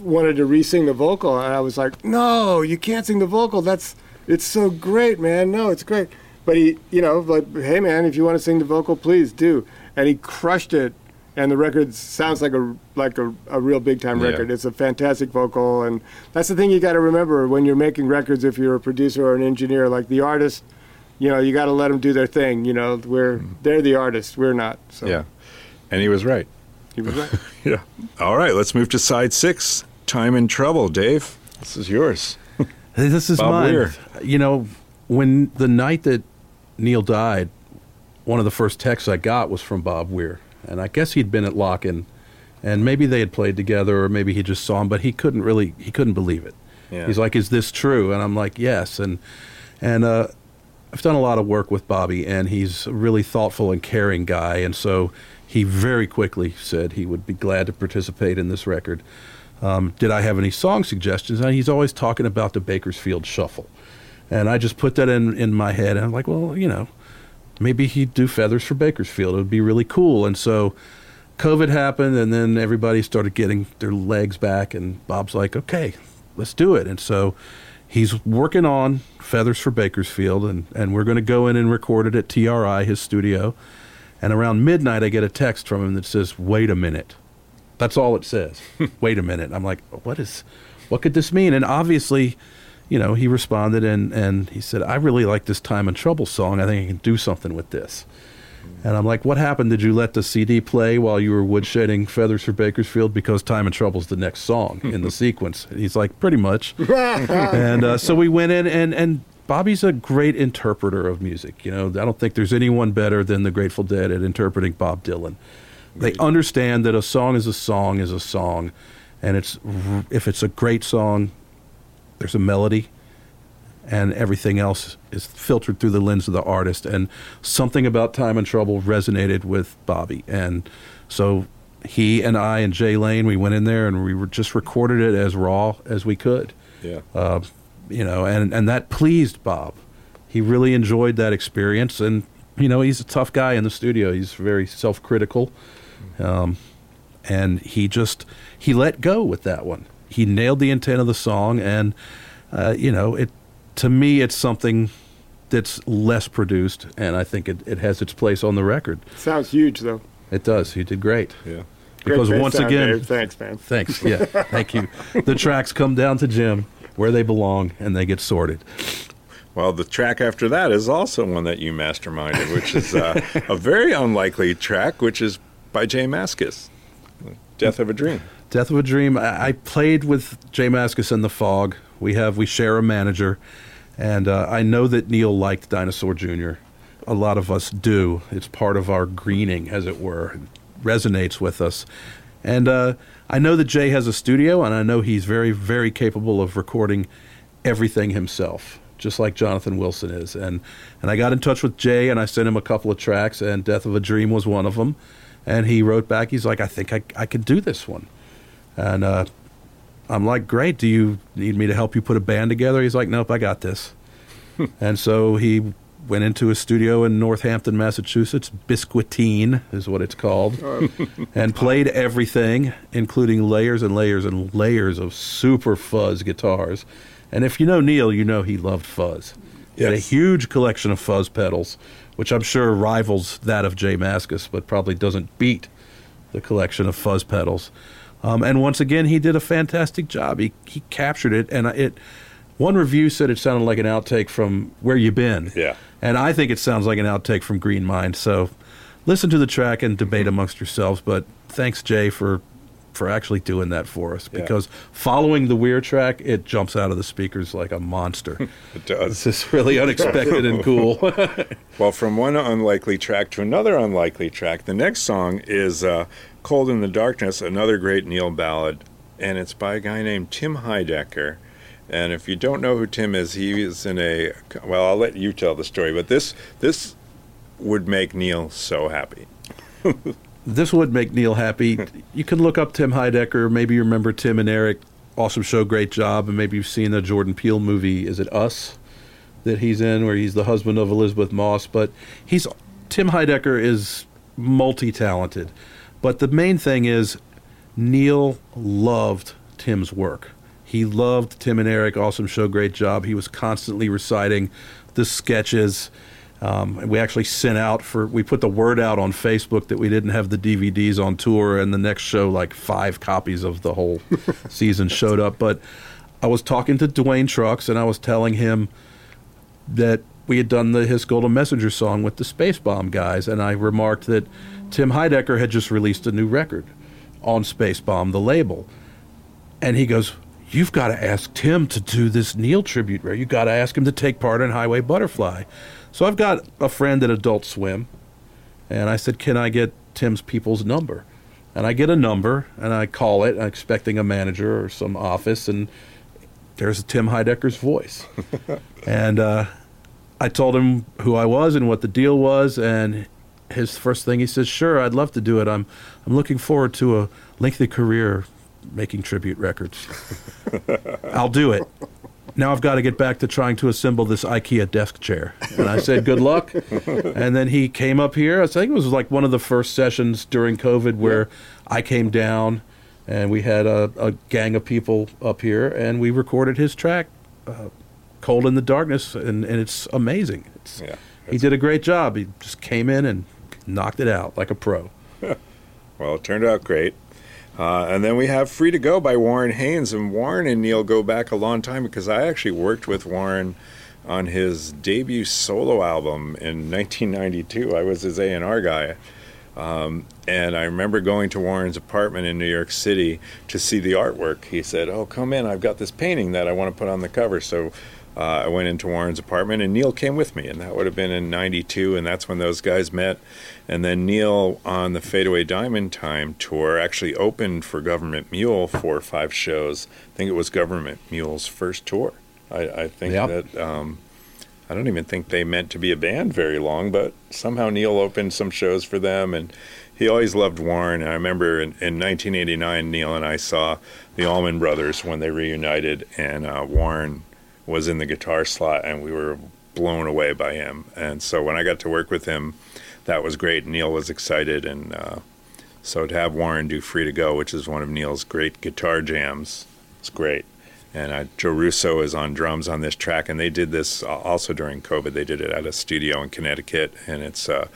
wanted to re-sing the vocal and I was like, no, you can't sing the vocal. That's it's so great, man. No, it's great. But he, you know, like, hey man, if you want to sing the vocal, please do. And he crushed it and the record sounds like a like a, a real big time yeah. record. It's a fantastic vocal, and that's the thing you got to remember when you're making records. If you're a producer or an engineer, like the artist, you know, you got to let them do their thing. You know, we're mm-hmm. they're the artists, we're not. So. Yeah, and he was right. He was right. yeah. All right, let's move to side six. Time in trouble, Dave. This is yours. this is Bob mine. Weir. You know, when the night that Neal died, one of the first texts I got was from Bob Weir and I guess he'd been at Lockn', and maybe they had played together, or maybe he just saw him, but he couldn't really he couldn't believe it. Yeah. He's like, "Is this true?" And I'm like, "Yes." And and uh, I've done a lot of work with Bobby, and he's a really thoughtful and caring guy, and so he very quickly said he would be glad to participate in this record. Um, did I have any song suggestions? And he's always talking about the Bakersfield Shuffle. And I just put that in, in my head. And I'm like, well, you know, maybe he'd do feathers for Bakersfield. It would be really cool. And so COVID happened, and then everybody started getting their legs back, and Bob's like, okay, let's do it. And so he's working on feathers for Bakersfield, and, and we're going to go in and record it at TRI, his studio. And around midnight, I get a text from him that says, wait a minute. That's all it says. wait a minute. I'm like, what is, what could this mean? And obviously, you know, he responded and, and he said, I really like this Time and Trouble song. I think I can do something with this. And I'm like, what happened? Did you let the CD play while you were woodshedding Feathers for Bakersfield? Because Time and Trouble's the next song in the sequence. And he's like, pretty much. and uh, so we went in, and, and Bobby's a great interpreter of music. You know, I don't think there's anyone better than the Grateful Dead at interpreting Bob Dylan. They understand that a song is a song is a song, and it's if it's a great song, there's a melody, and everything else is filtered through the lens of the artist. And something about Time and Trouble resonated with Bobby, and so he and I and Jay Lane, we went in there and we just recorded it as raw as we could. Yeah. Uh, you know, and and that pleased Bob. he really enjoyed that experience, and you know he's a tough guy in the studio. He's very self-critical, um, and he just he let go with that one. He nailed the intent of the song, and uh, you know it. To me, it's something that's less produced, and I think it, it has its place on the record. Sounds huge, though. It does. He did great. Yeah. Because bass once again, Dave. thanks, man. Thanks. Yeah. Thank you. The tracks come down to Jim where they belong and they get sorted. Well, the track after that is also one that you masterminded, which is uh, a very unlikely track, which is by Jay Mascis, "Death of a Dream." Death of a Dream. I, I played with Jay Mascis in the Fog. We have we share a manager, and uh, I know that Neal liked Dinosaur Jr. A lot of us do. It's part of our greening, as it were. It resonates with us, and uh, I know that Jay has a studio, and I know he's very very capable of recording everything himself, just like Jonathan Wilson is. And and I got in touch with Jay, and I sent him a couple of tracks, and Death of a Dream was one of them. And he wrote back, he's like, I think I I could do this one. And uh, I'm like, great. Do you need me to help you put a band together? He's like, nope, I got this. and so he went into a studio in Northampton, Massachusetts. Bisquiteen is what it's called. and played everything, including layers and layers and layers of super fuzz guitars. And if you know Neal, you know he loved fuzz. He had a huge collection of fuzz pedals, which I'm sure rivals that of Jay Mascis, but probably doesn't beat the collection of fuzz pedals. Um, and once again, he did a fantastic job. He he captured it, and it. One review said it sounded like an outtake from "Where You Been," Yeah. and I think it sounds like an outtake from Green Mind. So, listen to the track and debate amongst yourselves. But thanks, Jay, for for actually doing that for us. Yeah. Because following the Weir track, it jumps out of the speakers like a monster. It does. this is really unexpected and cool. Well, from one unlikely track to another unlikely track, the next song is uh, Cold in the Darkness, another great Neal ballad, and it's by a guy named Tim Heidecker. And if you don't know who Tim is, he is in a well, I'll let you tell the story, but this this would make Neal so happy. this would make Neal happy. You can look up Tim Heidecker. Maybe you remember Tim and Eric. Awesome show, great job. And maybe you've seen the Jordan Peele movie. Is it Us that he's in, where he's the husband of Elisabeth Moss? But he's Tim Heidecker is multi-talented. But the main thing is Neal loved Tim's work. He loved Tim and Eric. Awesome show, great job. He was constantly reciting the sketches. Um, we actually sent out for we put the word out on Facebook that we didn't have the DVDs on tour, and the next show like five copies of the whole season showed up. But I was talking to Duane Trucks, and I was telling him that we had done the His Golden Messenger song with the Space Bomb guys, and I remarked that Tim Heidecker had just released a new record on Space Bomb, the label, and he goes. You've got to ask Tim to do this Neal tribute. Right? You got to ask him to take part in Highway Butterfly. So I've got a friend at Adult Swim, and I said, "Can I get Tim's people's number?" And I get a number, and I call it, expecting a manager or some office, and there's Tim Heidecker's voice. and uh, I told him who I was and what the deal was, and his first thing he says, "Sure, I'd love to do it. I'm I'm looking forward to a lengthy career making tribute records. I'll do it." Now I've got to get back to trying to assemble this IKEA desk chair. And I said, "Good luck." and then he came up here. I think it was like one of the first sessions during COVID where I came down, and we had a, a gang of people up here, and we recorded his track, uh, "Cold in the Darkness," and, and it's amazing. It's, Yeah. he did a great job. He just came in and knocked it out like a pro. Well, it turned out great. Uh, and then we have Free to Go by Warren Haynes. And Warren and Neal go back a long time because I actually worked with Warren on his debut solo album in 1992. I was his A&R guy. Um, and I remember going to Warren's apartment in New York City to see the artwork. He said, Oh, come in. I've got this painting that I want to put on the cover. So uh, I went into Warren's apartment, and Neal came with me. And that would have been in 92. And that's when those guys met. And then Neal on the Fadeaway Diamond Time tour actually opened for Government Mule for five shows. I think it was Government Mule's first tour. I, I think Yep. that. Um, I don't even think they meant to be a band very long, but somehow Neal opened some shows for them, and he always loved Warren. And I remember in, in 1989, Neal and I saw the Allman Brothers when they reunited, and uh, Warren was in the guitar slot, and we were blown away by him. And so when I got to work with him, that was great. Neal was excited, and uh, so to have Warren do "Free to Go," which is one of Neal's great guitar jams, it's great. And uh, Joe Russo is on drums on this track, and they did this also during COVID. They did it at a studio in Connecticut, and it's uh,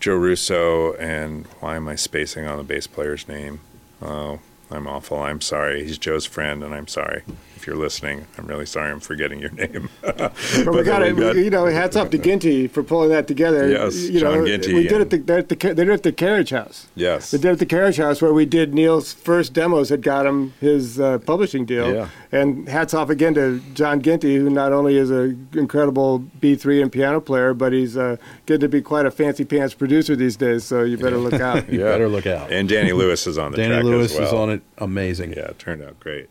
Joe Russo and why am I spacing on the bass player's name? Oh, I'm awful. I'm sorry. He's Joe's friend, and I'm sorry if you're listening. I'm really sorry. I'm forgetting your name. but, we got it. You know, hats off to Ginty for pulling that together. Yes, you John know, Ginty. We did it. The, at the, they did it at the Carriage House. Yes. They did it at the Carriage House where we did Neal's first demos that got him his uh, publishing deal. Yeah. And hats off again to John Ginty, who not only is an incredible B3 and piano player, but he's uh, getting to be quite a fancy pants producer these days. So you better look out. You better look out. And Danny Louis is on the Danny track Louis as well. is on it. Amazing. Yeah, it turned out great.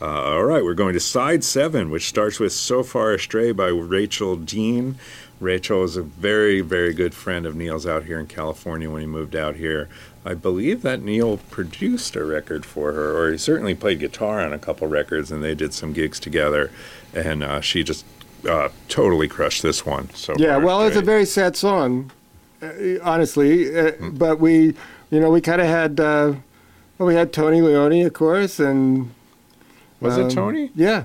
Uh, all right, we're going to side seven, which starts with So Far Astray by Rachel Dean. Rachel is a very, very good friend of Neal's out here in California when he moved out here. I believe that Neal produced a record for her, or he certainly played guitar on a couple records, and they did some gigs together. And uh, she just uh, totally crushed this one. So Yeah, Far well, it's a very sad song, uh, honestly. Hmm. But we, you know, we kind of had, uh, well, we had Tony Leone, of course, and Was um, it Tony? Yeah,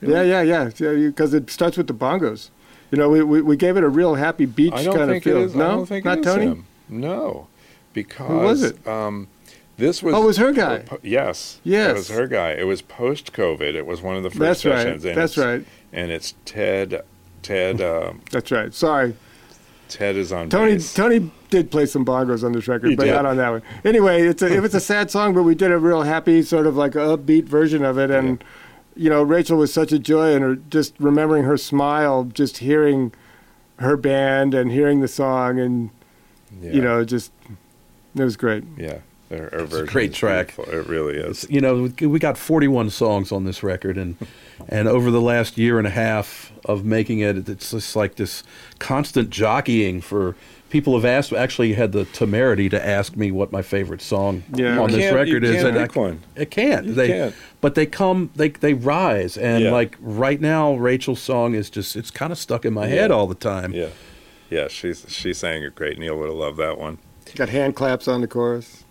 Really? yeah, yeah, yeah. Because it starts with the bongos. You know, we, we, we gave it a real happy beach kind of feel. No, I don't think not Tony. him. No, because who was it? Um, this was Oh, it was her guy. po- yes, Yes. it was her guy. It was post COVID. It was one of the first That's right. sessions. and That's right. And it's Ted. Ted. Um, That's right. Sorry, Ted is on Tony. bass. Tony did play some bongos on this record, He but did. not on that one. Anyway, it's a, it was a sad song, but we did a real happy, sort of like upbeat version of it, and you know, Rachel was such a joy, and her, just remembering her smile, just hearing her band and hearing the song, and Yeah. you know, just it was great. Yeah. Her, her a version great is track. beautiful. It really is. you know we- we got 41 songs on this record and and over the last year and a half of making it it's just like this constant jockeying for people have asked actually had the temerity to ask me what my favorite song Yeah. on this can't- record you is can't and I- pick one. it can't You they can't. but they come they they rise and Yeah. like right now Rachel's song is just it's kind of stuck in my head all the time Yeah. Yeah. She's she sang it great. Neal would have loved that one. Got hand claps on the chorus.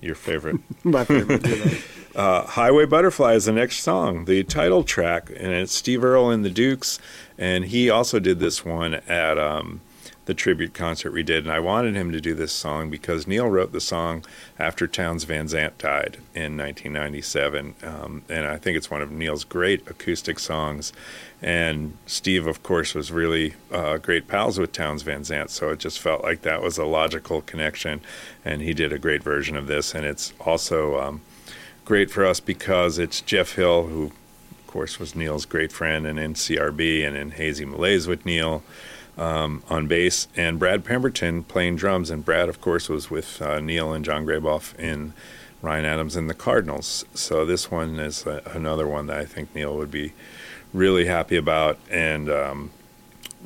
Your favorite. My favorite. you know. Uh, Highway Butterfly is the next song, the title track, and it's Steve Earle and the Dukes, and he also did this one at um, the tribute concert we did, and I wanted him to do this song because Neal wrote the song after Townes Van Zandt died in 1997, um, and I think it's one of Neal's great acoustic songs. And Steve, of course, was really uh, great pals with Townes Van Zandt, so it just felt like that was a logical connection. And he did a great version of this, and it's also um, great for us because it's Jeff Hill, who, of course, was Neal's great friend and in CRB and in Hazy Malaze with Neal um, on bass, and Brad Pemberton playing drums. And Brad, of course, was with uh, Neal and John Graboff in Ryan Adams and the Cardinals. So this one is uh, another one that I think Neal would be really happy about. And um,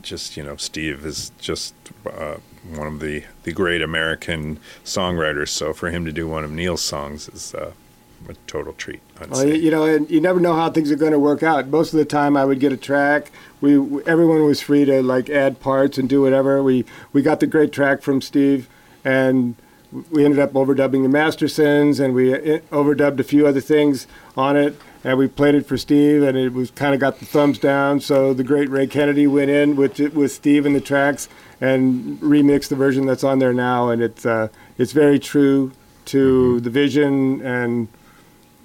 just, you know, Steve is just uh, one of the, the great American songwriters. So for him to do one of Neal's songs is uh, a total treat. Well, you, know, and you never know how things are going to work out. Most of the time, I would get a track. We everyone was free to like add parts and do whatever. We we got the great track from Steve, and we ended up overdubbing the Mastersons, and we uh, overdubbed a few other things on it. And we played it for Steve, and it was kind of got the thumbs down. So the great Ray Kennedy went in with with Steve in the tracks and remixed the version that's on there now, and it's uh, it's very true to the vision and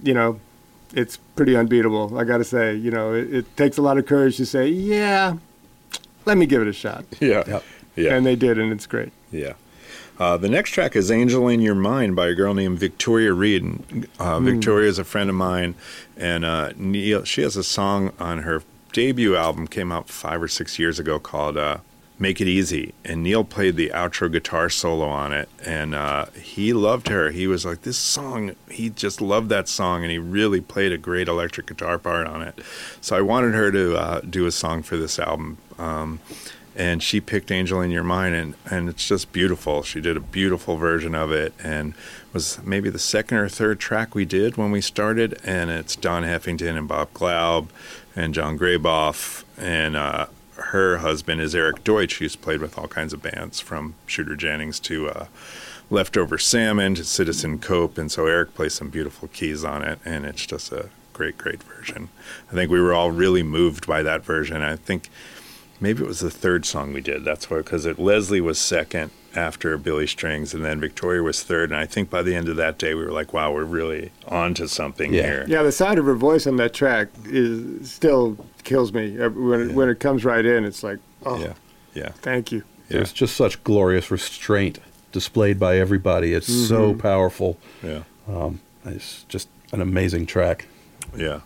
you know, it's pretty unbeatable. I got to say, you know, it, it takes a lot of courage to say, yeah, let me give it a shot. yeah. Yep. Yeah. And they did, and it's great. Yeah. Uh, the next track is Angel in Your Mind by a girl named Victoria Reed. And, uh, Victoria is a friend of mine, and uh, Neal, she has a song on her debut album, came out five or six years ago, called uh, Make It Easy. And Neal played the outro guitar solo on it, and uh, he loved her. He was like, This song, he just loved that song, and he really played a great electric guitar part on it. So I wanted her to uh, do a song for this album. Um, and she picked Angel in Your Mind, and, and it's just beautiful. She did a beautiful version of it, and was maybe the second or third track we did when we started. And it's Don Heffington and Bob Glaub and John Graboff and uh, her husband is Erik Deutsch, who's played with all kinds of bands from Shooter Jennings to uh, Leftover Salmon to Citizen Cope, and so Eric plays some beautiful keys on it, and it's just a great, great version. I think we were all really moved by that version. I think maybe it was the third song we did. That's why, because Leslie was second after Billy Strings, and then Victoria was third. And I think by the end of that day, we were like, "Wow, we're really on to something Yeah. here." Yeah, the sound of her voice on that track is still kills me Uh, when it, Yeah. when it comes right in. It's like, oh, yeah, yeah. thank you. Yeah. There's just such glorious restraint displayed by everybody. It's so powerful. yeah. Um, it's just an amazing track. Yeah.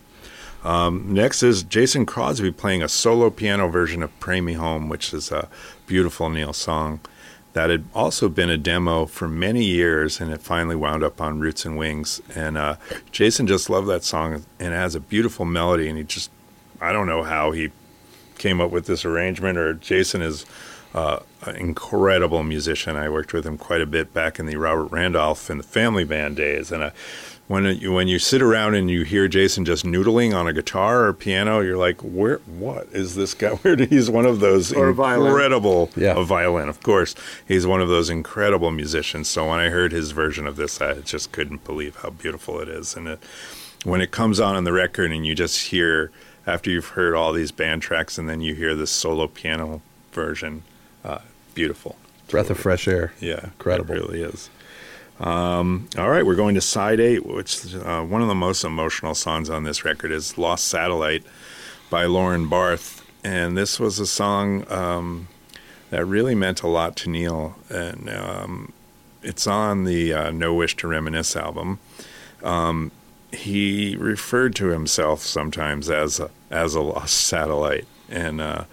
Um, next is Jason Crosby playing a solo piano version of Pray Me Home, which is a beautiful Neal song that had also been a demo for many years and it finally wound up on Roots and Wings. And uh, Jason just loved that song and it has a beautiful melody. And he just, I don't know how he came up with this arrangement or Jason is uh, an incredible musician. I worked with him quite a bit back in the Robert Randolph and the Family Band days. And uh, when it, when you sit around and you hear Jason just noodling on a guitar or piano, you're like, where? What is this guy? Where did he's one of those Or a violin. incredible Yeah. a violin, of course. He's one of those incredible musicians. So when I heard his version of this, I just couldn't believe how beautiful it is. And it, when it comes on on the record, and you just hear after you've heard all these band tracks, and then you hear this solo piano version, uh, beautiful. Breath of fresh air. Yeah, Incredible. It really is. Um, all right, we're going to side eight, which uh, one of the most emotional songs on this record is "Lost Satellite" by Lauren Barth, and this was a song um, that really meant a lot to Neal, and um, it's on the uh, "No Wish to Reminisce" album. Um, he referred to himself sometimes as a, as a lost satellite, and uh,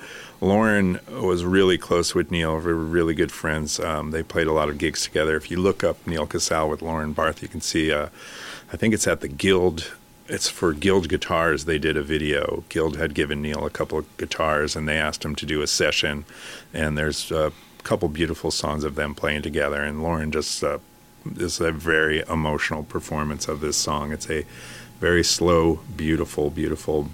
Lauren was really close with Neal. We were really good friends. Um, they played a lot of gigs together. If you look up Neal Casal with Lauren Barth, you can see. Uh, I think it's at the Guild. It's for Guild Guitars. They did a video. Guild had given Neal a couple of guitars, and they asked him to do a session. And there's a couple beautiful songs of them playing together. And Lauren just uh, is a very emotional performance of this song. It's a very slow, beautiful, beautiful,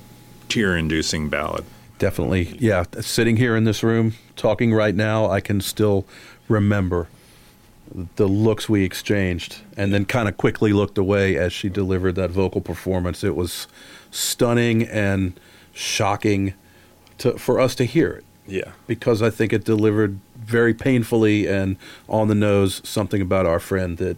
tear-inducing ballad. Definitely. Yeah. Sitting here in this room talking right now, I can still remember the looks we exchanged and then kind of quickly looked away as she delivered that vocal performance. It was stunning and shocking to, for us to hear it Yeah. because I think it delivered very painfully and on the nose something about our friend that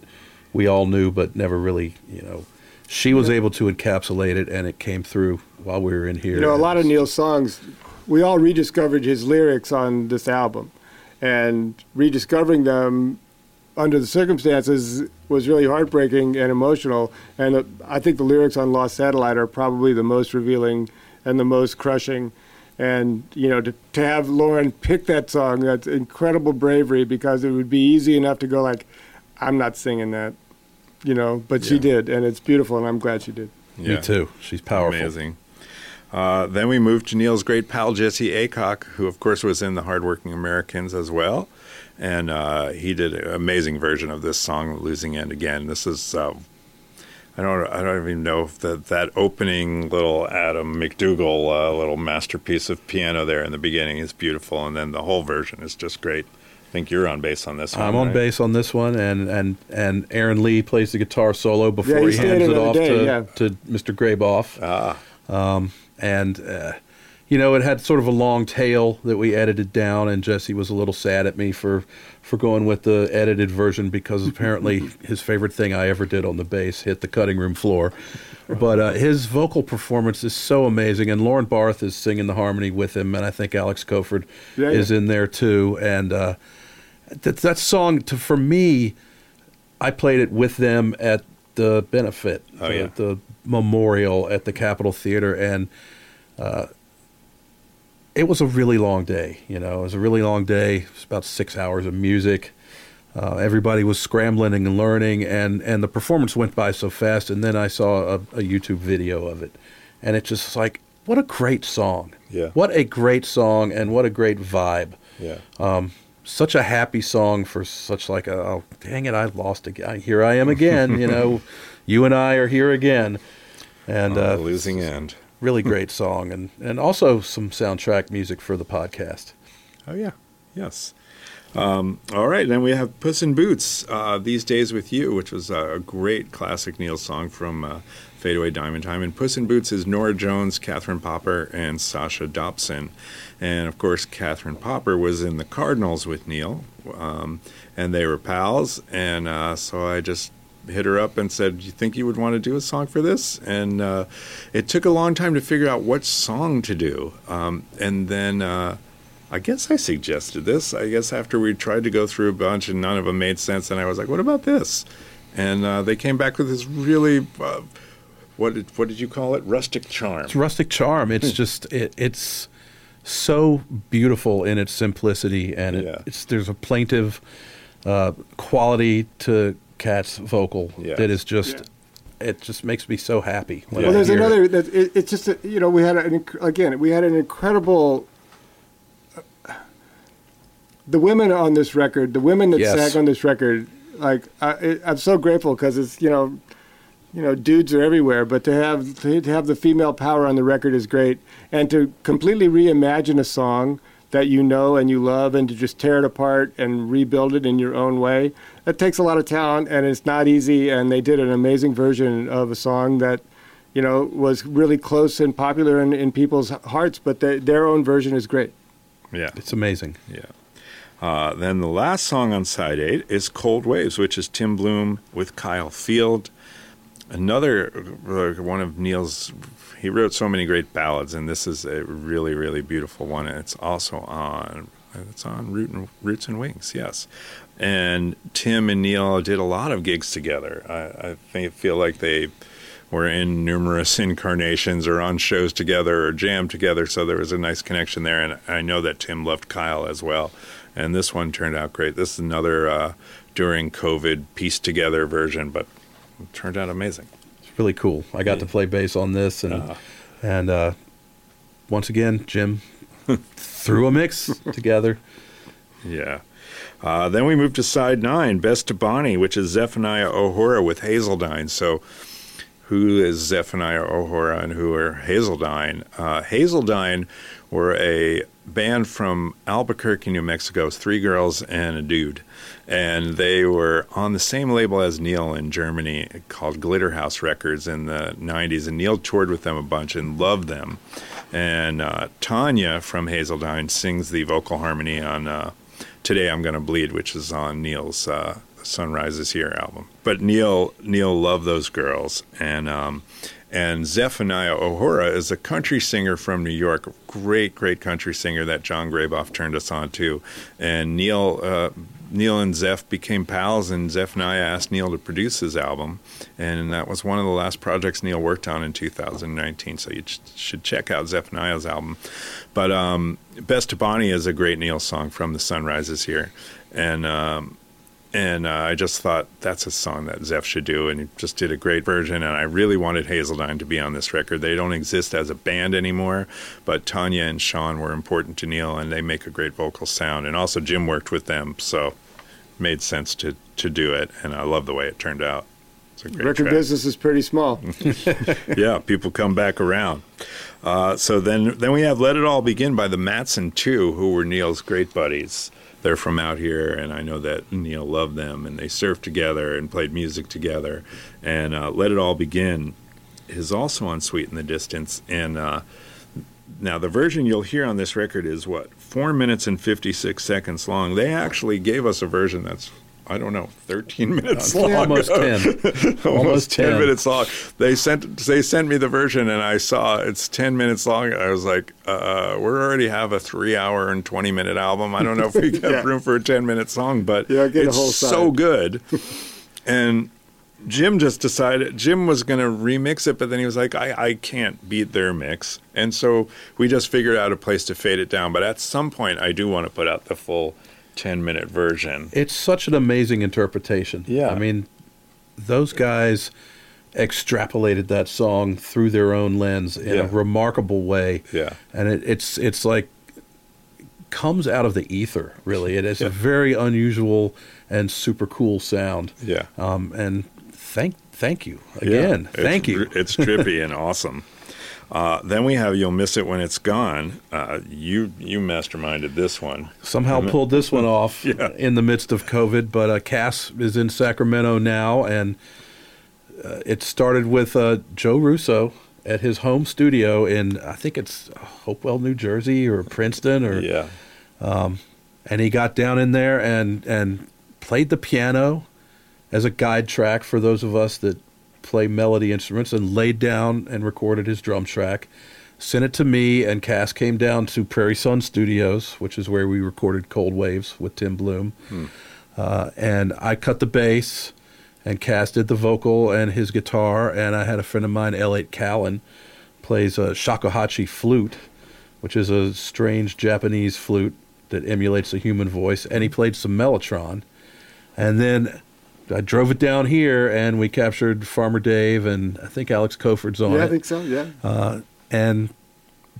we all knew but never really, you know. She was able to encapsulate it and it came through while we were in here. You know, a lot of Neal's songs, we all rediscovered his lyrics on this album. And rediscovering them under the circumstances was really heartbreaking and emotional. And uh, I think the lyrics on Lost Satellite are probably the most revealing and the most crushing. And, you know, to, to have Lauren pick that song, that's incredible bravery because it would be easy enough to go like, I'm not singing that, you know, but she did. And it's beautiful, and I'm glad she did. Yeah. Me too. She's powerful. Amazing. Uh, then we moved to Neal's great pal Jesse Aycock, who of course was in the Hardworking Americans as well, and uh, he did an amazing version of this song, "Losing End Again." This is uh, I don't I don't even know if that that opening little Adam MacDougall uh, little masterpiece of piano there in the beginning is beautiful, and then the whole version is just great. I think you're on bass on this one. I'm on right? bass on this one, and and and Aaron Lee plays the guitar solo before he he, hands it off day, to, yeah. to Mr. Graboff. Ah, and uh, you know it had sort of a long tail that we edited down and jesse was a little sad at me for for going with the edited version because apparently his favorite thing i ever did on the bass hit the cutting room floor but uh, his vocal performance is so amazing and lauren barth is singing the harmony with him and i think alex koford Yeah, is in there too and uh, that, that song to for me i played it with them at the benefit Oh, the, yeah. the memorial at the capitol theater and uh, it was a really long day. You know, it was a really long day. It was about six hours of music. Uh, everybody was scrambling and learning, and, and the performance went by so fast. And then I saw a, a YouTube video of it, and it's just like, what a great song! Yeah. What a great song, and what a great vibe. yeah. Um, such a happy song for such like a oh dang it I lost again here I am again you know you and I are here again and Uh, losing end. really great song, and and also some soundtrack music for the podcast. Oh yeah, yes. Um, all right, then we have Puss in Boots, uh, These Days with You, which was a great classic Neal song from uh, Fade Away Diamond Time. And Puss in Boots is Norah Jones, Catherine Popper, and Sasha Dobson. And of course, Catherine Popper was in the Cardinals with Neal, um, and they were pals. And uh, so I just hit her up and said, "Do you think you would want to do a song for this?" And uh, it took a long time to figure out what song to do. Um, and then uh, I guess I suggested this. I guess after we tried to go through a bunch and none of them made sense, and I was like, "What about this?" And uh, they came back with this really. Uh, what did, what did you call it? Rustic charm. It's rustic charm. It's just it, it's so beautiful in its simplicity, and it, Yeah. it's there's a plaintive uh, quality to Kat's vocal Yes. that is just it just makes me so happy. When Well, I there's hear another. It. That it, it's just a, you know we had an again we had an incredible. The women on this record, the women that Yes. sang on this record, like I, I'm so grateful because it's you know, you know, dudes are everywhere, but to have to have the female power on the record is great, and to completely reimagine a song that you know and you love, and to just tear it apart and rebuild it in your own way, that takes a lot of talent, and it's not easy. And they did an amazing version of a song that you know, was really close and popular in, in people's hearts, but their their own version is great. Yeah. It's amazing. Yeah. Uh, then the last song on side eight is Cold Waves, which is Tim Bluhm with Kyle Field. Another one of Neal's, he wrote so many great ballads, and this is a really, really beautiful one. And it's also on, it's on Root and, Roots and Wings, yes. And Tim and Neal did a lot of gigs together. I, I think, feel like they were in numerous incarnations or on shows together or jammed together. So there was a nice connection there. And I know that Tim loved Kyle as well. And this one turned out great. This is another uh, during COVID pieced together version, but it turned out amazing. It's really cool. I got to play bass on this, and Uh, and uh, once again, Jim threw a mix together. yeah. Uh, then we moved to side nine, Best to Bonnie, which is Zephaniah O'Hora with Hazeldine. So, who is Zephaniah O'Hora and who are Hazeldine? Uh, Hazeldine were a band from Albuquerque, New Mexico. It's three girls and a dude. And they were on the same label as Neal in Germany called Glitterhouse Records in the 90s. And Neal toured with them a bunch and loved them. And uh, Tanya from Hazeldine sings the vocal harmony on uh, Today I'm Gonna Bleed, which is on Neal's uh, Sun Rises Here album. But Neal Neal loved those girls, and um, and Zephaniah O'Hora is a country singer from New York, great great country singer that John Graboff turned us on to, and Neal. Neal and Zeph became pals, and Zeph and I asked Neal to produce his album, and that was one of the last projects Neal worked on in 2019. So you ch- should check out Zephaniah's album. But um, "Best to Bonnie" is a great Neal song from "The Sun Rises Here," and um, and uh, I just thought that's a song that Zeph should do, and he just did a great version. And I really wanted Hazeldine to be on this record. They don't exist as a band anymore, but Tanya and Sean were important to Neal, and they make a great vocal sound. And also Jim worked with them, so it made sense to to do it. And I love the way it turned out. It's a great Record track. business is pretty small. yeah, people come back around. Uh, so then, then we have "Let It All Begin" by the Mattson Two, who were Neal's great buddies. They're from out here, and I know that Neal loved them, and they surfed together and played music together. And uh, "Let It All Begin" is also on "Sweeten the Distance." And uh, now the version you'll hear on this record is what four minutes and fifty-six seconds long. They actually gave us a version that's I don't know, 13 minutes long. Almost ten. almost, Almost 10, 10. minutes long. They sent they sent me the version and I saw it's 10 minutes long. I was like, uh, we already have a 3 hour and 20 minute album. I don't know if we got Yeah. room for a 10 minute song, but Yeah, it's so good. and Jim just decided Jim was going to remix it, but then he was like, I, I can't beat their mix. And so we just figured out a place to fade it down. But at some point, I do want to put out the full 10 minute version. It's such an amazing interpretation. Yeah. I mean, those guys extrapolated that song through their own lens in Yeah. a remarkable way. Yeah. And it, it's it's like comes out of the ether, really. It is Yeah. a very unusual and super cool sound. Yeah. Um, and thank thank you again. Yeah, thank it's, you. It's trippy and awesome. Uh, then we have "You'll Miss It When It's Gone." Uh, you you masterminded this one. Somehow pulled this one off Yeah. in the midst of COVID, but uh, Cass is in Sacramento now, and uh, it started with uh, Joe Russo at his home studio in I think it's Hopewell, New Jersey, or Princeton, or Yeah, and he got down in there and and played the piano as a guide track for those of us that play melody instruments and laid down and recorded his drum track sent it to me and cass came down to prairie sun studios which is where we recorded cold waves with tim bluhm uh, and i cut the bass and cass did the vocal and his guitar and i had a friend of mine l8 callan plays a shakuhachi flute which is a strange japanese flute that emulates a human voice, and he played some Mellotron. And then I drove it down here, and we captured Farmer Dave, and I think Alex Koford's on yeah, I think so. Yeah. Uh, and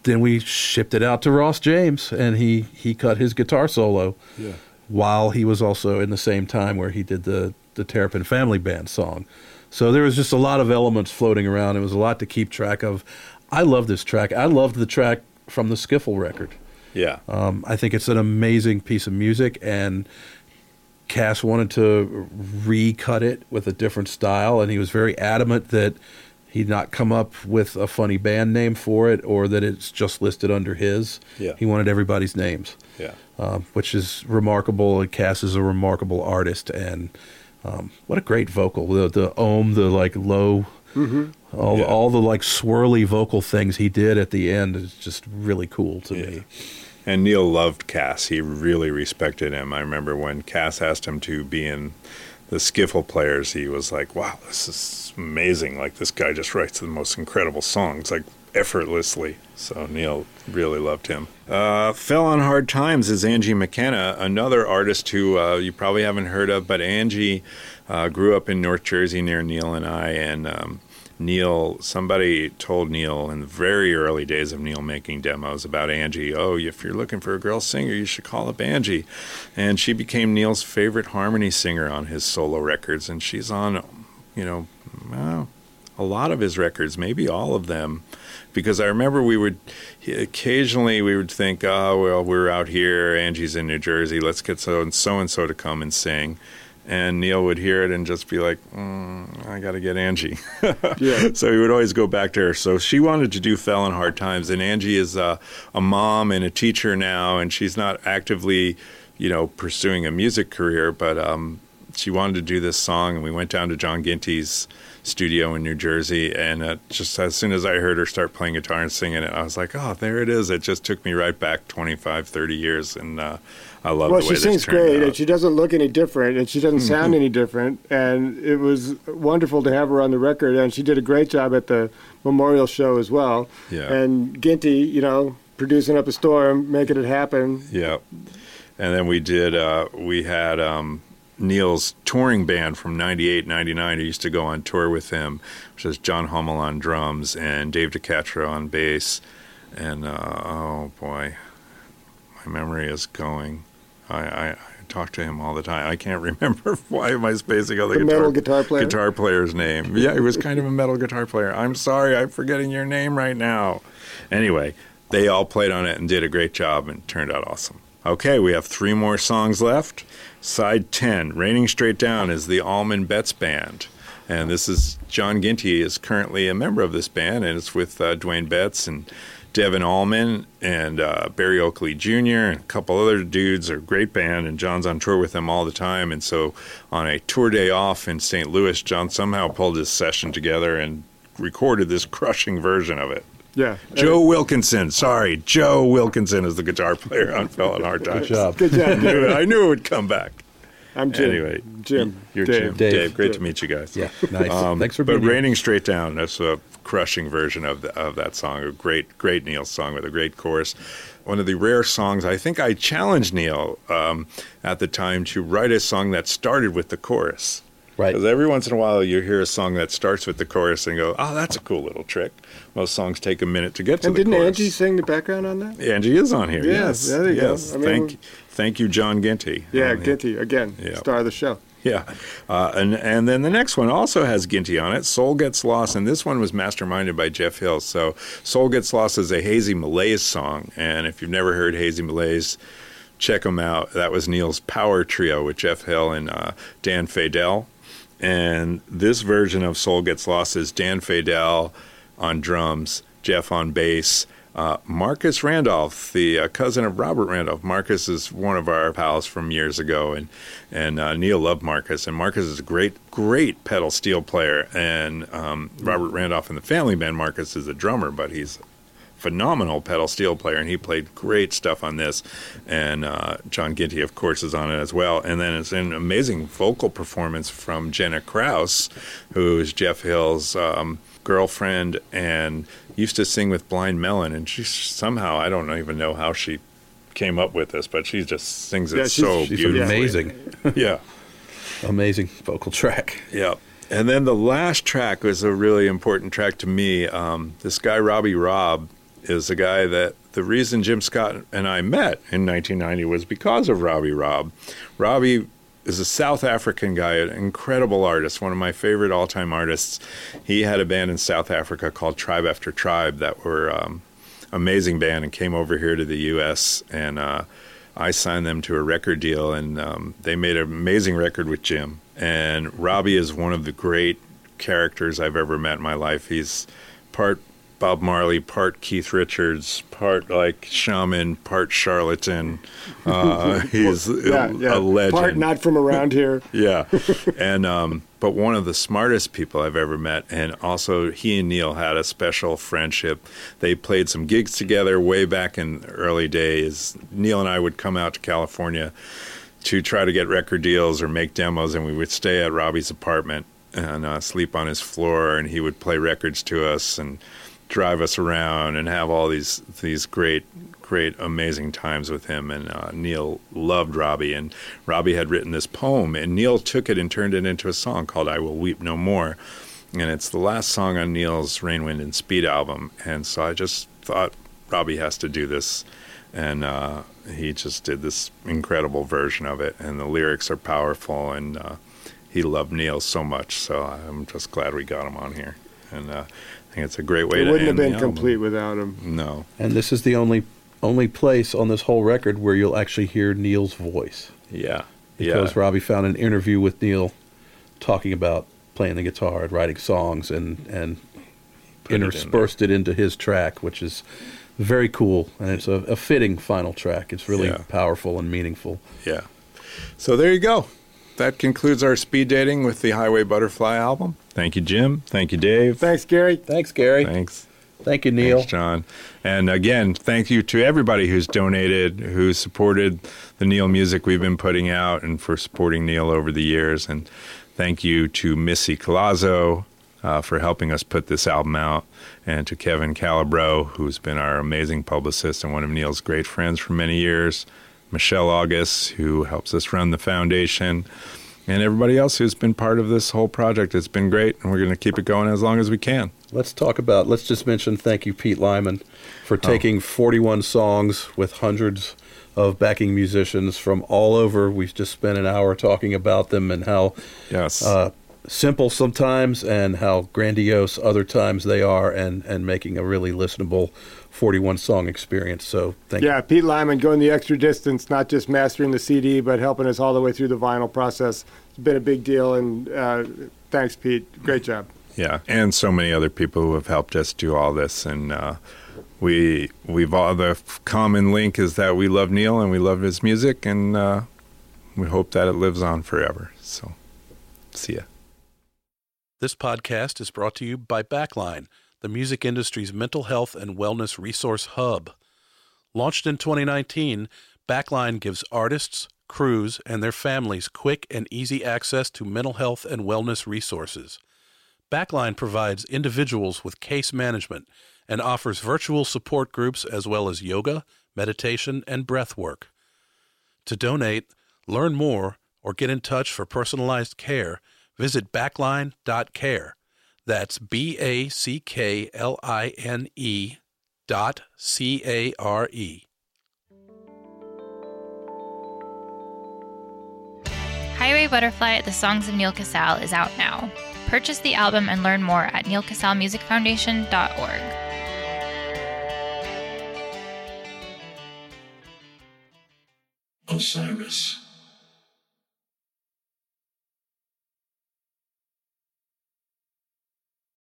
then we shipped it out to Ross James, and he he cut his guitar solo yeah, while he was also in the same time where he did the the Terrapin Family Band song. So there was just a lot of elements floating around. It was a lot to keep track of. I love this track. I loved the track from the Skiffle record. yeah. Um, I think it's an amazing piece of music, and Cass wanted to recut it with a different style, and he was very adamant that he'd not come up with a funny band name for it or that it's just listed under his. Yeah. He wanted everybody's names, yeah. um, which is remarkable. Cass is a remarkable artist, and um, what a great vocal. The, the ohm, the like low. All, Yeah. all the like swirly vocal things he did at the end is just really cool to Yeah. me. And Neal loved Cass. He really respected him. I remember when Cass asked him to be in the Skiffle Players, he was like, "Wow, this is amazing! Like this guy just writes the most incredible songs, like effortlessly." So Neal really loved him. Uh, Fell on Hard Times is Angie McKenna, another artist who uh, you probably haven't heard of, but Angie uh, grew up in North Jersey near Neal and I, and um, Neal, somebody told Neal in the very early days of Neal making demos about Angie, oh, if you're looking for a girl singer, you should call up Angie. And she became Neal's favorite harmony singer on his solo records. And she's on, you know, well, a lot of his records, maybe all of them. Because I remember we would occasionally we would think, oh, well, we're out here, Angie's in New Jersey, let's get so and so and so to come and sing. And Neal would hear it and just be like, mm, I got to get Angie. Yeah. so he would always go back to her. So she wanted to do Fell in Hard Times, and Angie is uh, a mom and a teacher now, and she's not actively, you know, pursuing a music career, but um, she wanted to do this song, and we went down to John Ginty's studio in New Jersey, and uh, just as soon as I heard her start playing guitar and singing it, I was like, oh, there it is. It just took me right back 25, 30 years, and uh, I love Well, the way she sings great, out. and she doesn't look any different, and she doesn't Mm-hmm. sound any different. And it was wonderful to have her on the record, and she did a great job at the memorial show as well. Yeah. And Ginty, you know, producing up a storm, making it happen. Yeah. And then we did, uh, we had um, Neal's touring band from 98, 99 who used to go on tour with him, which was John Hummel on drums and Dave DiCatro on bass. And, uh, oh boy, my memory is going. I, I, talk to him all the time. I can't remember why am I spacing on the, The metal guitar player? guitar player's name. Yeah, he was kind of a metal guitar player. I'm sorry, I'm forgetting your name right now. Anyway, they all played on it and did a great job and turned out awesome. Okay, we have three more songs left. Side 10, Raining Straight Down, is the Allman Betts Band. And this is John Ginty is currently a member of this band, and it's with uh, Duane Betts and Devon Allman and uh, Berry Oakley Jr. and a couple other dudes. Are a great band, and John's on tour with them all the time. And so, on a tour day off in St. Louis, John somehow pulled his session together and recorded this crushing version of it. Yeah. Joe Wilkinson, sorry, Joe Wilkinson is the guitar player on Fell in Hard Times. Good job. Good job. I knew it would come back. I'm Jim. Anyway, Jim. You're Dave. Jim. Dave. great to meet you guys. Yeah, nice. Um, Thanks for but being here. But Raining straight down. That's a crushing version of the, of that song. A great, great Neal song with a great chorus. One of the rare songs. I think I challenged Neal um, at the time to write a song that started with the chorus. Right. Because every once in a while you hear a song that starts with the chorus and go, "Oh, that's a cool little trick." Most songs take a minute to get to And the didn't. Angie sing the background on that? Angie is on here. Yeah, yes, there you go. yes. I mean, thank, thank you, John Ginty. Yeah, Um, Ginty again, Yeah. star of the show. Yeah, uh, and and then the next one also has Ginty on it. Soul Gets Lost, and this one was masterminded by Jeff Hill. So Soul Gets Lost is a Hazy Malaze song, and if you've never heard Hazy Malaze, check them out. That was Neal's power trio with Jeff Hill and uh, Dan Faidel. And this version of Soul Gets Lost is Dan Faidel on drums, Jeff on bass, uh, Marcus Randolph, the uh, cousin of Robert Randolph. Marcus is one of our pals from years ago, and and uh, Neal loved Marcus. And Marcus is a great, great pedal steel player. And um, Robert Randolph and the family band, Marcus is a drummer, but he's a phenomenal pedal steel player, and he played great stuff on this. And uh, John Ginty, of course, is on it as well. And then it's an amazing vocal performance from Jenna Kraus, who is Jeff Hill's um, girlfriend and used to sing with Blind Melon. And she somehow, I don't even know how she came up with this, but she just sings it Yeah, she's- so She's beautifully. amazing, Yeah. amazing vocal track. Yeah. And then the last track was a really important track to me. Um, this guy, Robbie Robb, is a guy that the reason Jim Scott and I met in 1990 was because of Robbie Robb. Robbie is a South African guy, an incredible artist, one of my favorite all time artists. He had a band in South Africa called Tribe After Tribe that were um, amazing band and came over here to the U.S. and uh, I signed them to a record deal, and um, they made an amazing record with Jim. And Robbie is one of the great characters I've ever met in my life. He's part Bob Marley, part Keith Richards, part like shaman, part charlatan. Uh, he's Yeah, a, yeah. a legend. Part not from around here. Yeah, and um, but one of the smartest people I've ever met, and also he and Neal had a special friendship. They played some gigs together way back in the early days. Neal and I would come out to California to try to get record deals or make demos, and we would stay at Robbie's apartment and uh, sleep on his floor, and he would play records to us and drive us around and have all these these great great amazing times with him. And uh, Neal loved Robbie and Robbie had written this poem and Neal took it and turned it into a song called I Will Weep No More. And it's the last song on Neal's Rain Wind and Speed album. And so I just thought Robbie has to do this. And uh, he just did this incredible version of it. And the lyrics are powerful and uh, he loved Neal so much. So I'm just glad we got him on here. And uh, I think it's a great way to do It to wouldn't have end the been album. complete without him. No. And this is the only only place on this whole record where you'll actually hear Neal's voice. Yeah. because yeah. Robbie found an interview with Neal talking about playing the guitar and writing songs and and Put it in interspersed it, into his track, which is very cool and it's a, a fitting final track. It's really Yeah. powerful and meaningful. Yeah. So there you go. That concludes our speed dating with the Highway Butterfly album. Thank you, Jim. Thank you, Dave. Thanks, Gary. Thanks, Gary. Thanks. Thank you, Neal. Thanks, John. And again, thank you to everybody who's donated, who's supported the Neal music we've been putting out, and for supporting Neal over the years. And thank you to Missy Colazzo uh, for helping us put this album out, and to Kevin Calabro, who's been our amazing publicist and one of Neal's great friends for many years. Michelle August, who helps us run the foundation, and everybody else who's been part of this whole project. It's been great, and we're going to keep it going as long as we can. Let's talk about. Let's just mention thank you, Pete Lyman, for taking 41 songs with hundreds of backing musicians from all over. We've just spent an hour talking about them and how Yes. uh, simple sometimes and how grandiose other times they are, and and making a really listenable 41 song experience. So thank you. Yeah, Pete Lyman going the extra distance, not just mastering the CD, but helping us all the way through the vinyl process. It's been a big deal, and uh, thanks, Pete. Great job. Yeah, and so many other people who have helped us do all this, and uh, we we've all the common link is that we love Neal and we love his music, and uh, we hope that it lives on forever. So, see ya. This podcast is brought to you by Backline, the music industry's mental health and wellness resource hub. Launched in 2019, Backline gives artists, crews, and their families quick and easy access to mental health and wellness resources. Backline provides individuals with case management and offers virtual support groups as well as yoga, meditation, and breath work. To donate, learn more, or get in touch for personalized care, visit backline.care. That's B A C K L I N E dot C A R E. Highway Butterfly, The Songs of Neal Casal is out now. Purchase the album and learn more at nealcasalmusicfoundation.org. Osiris.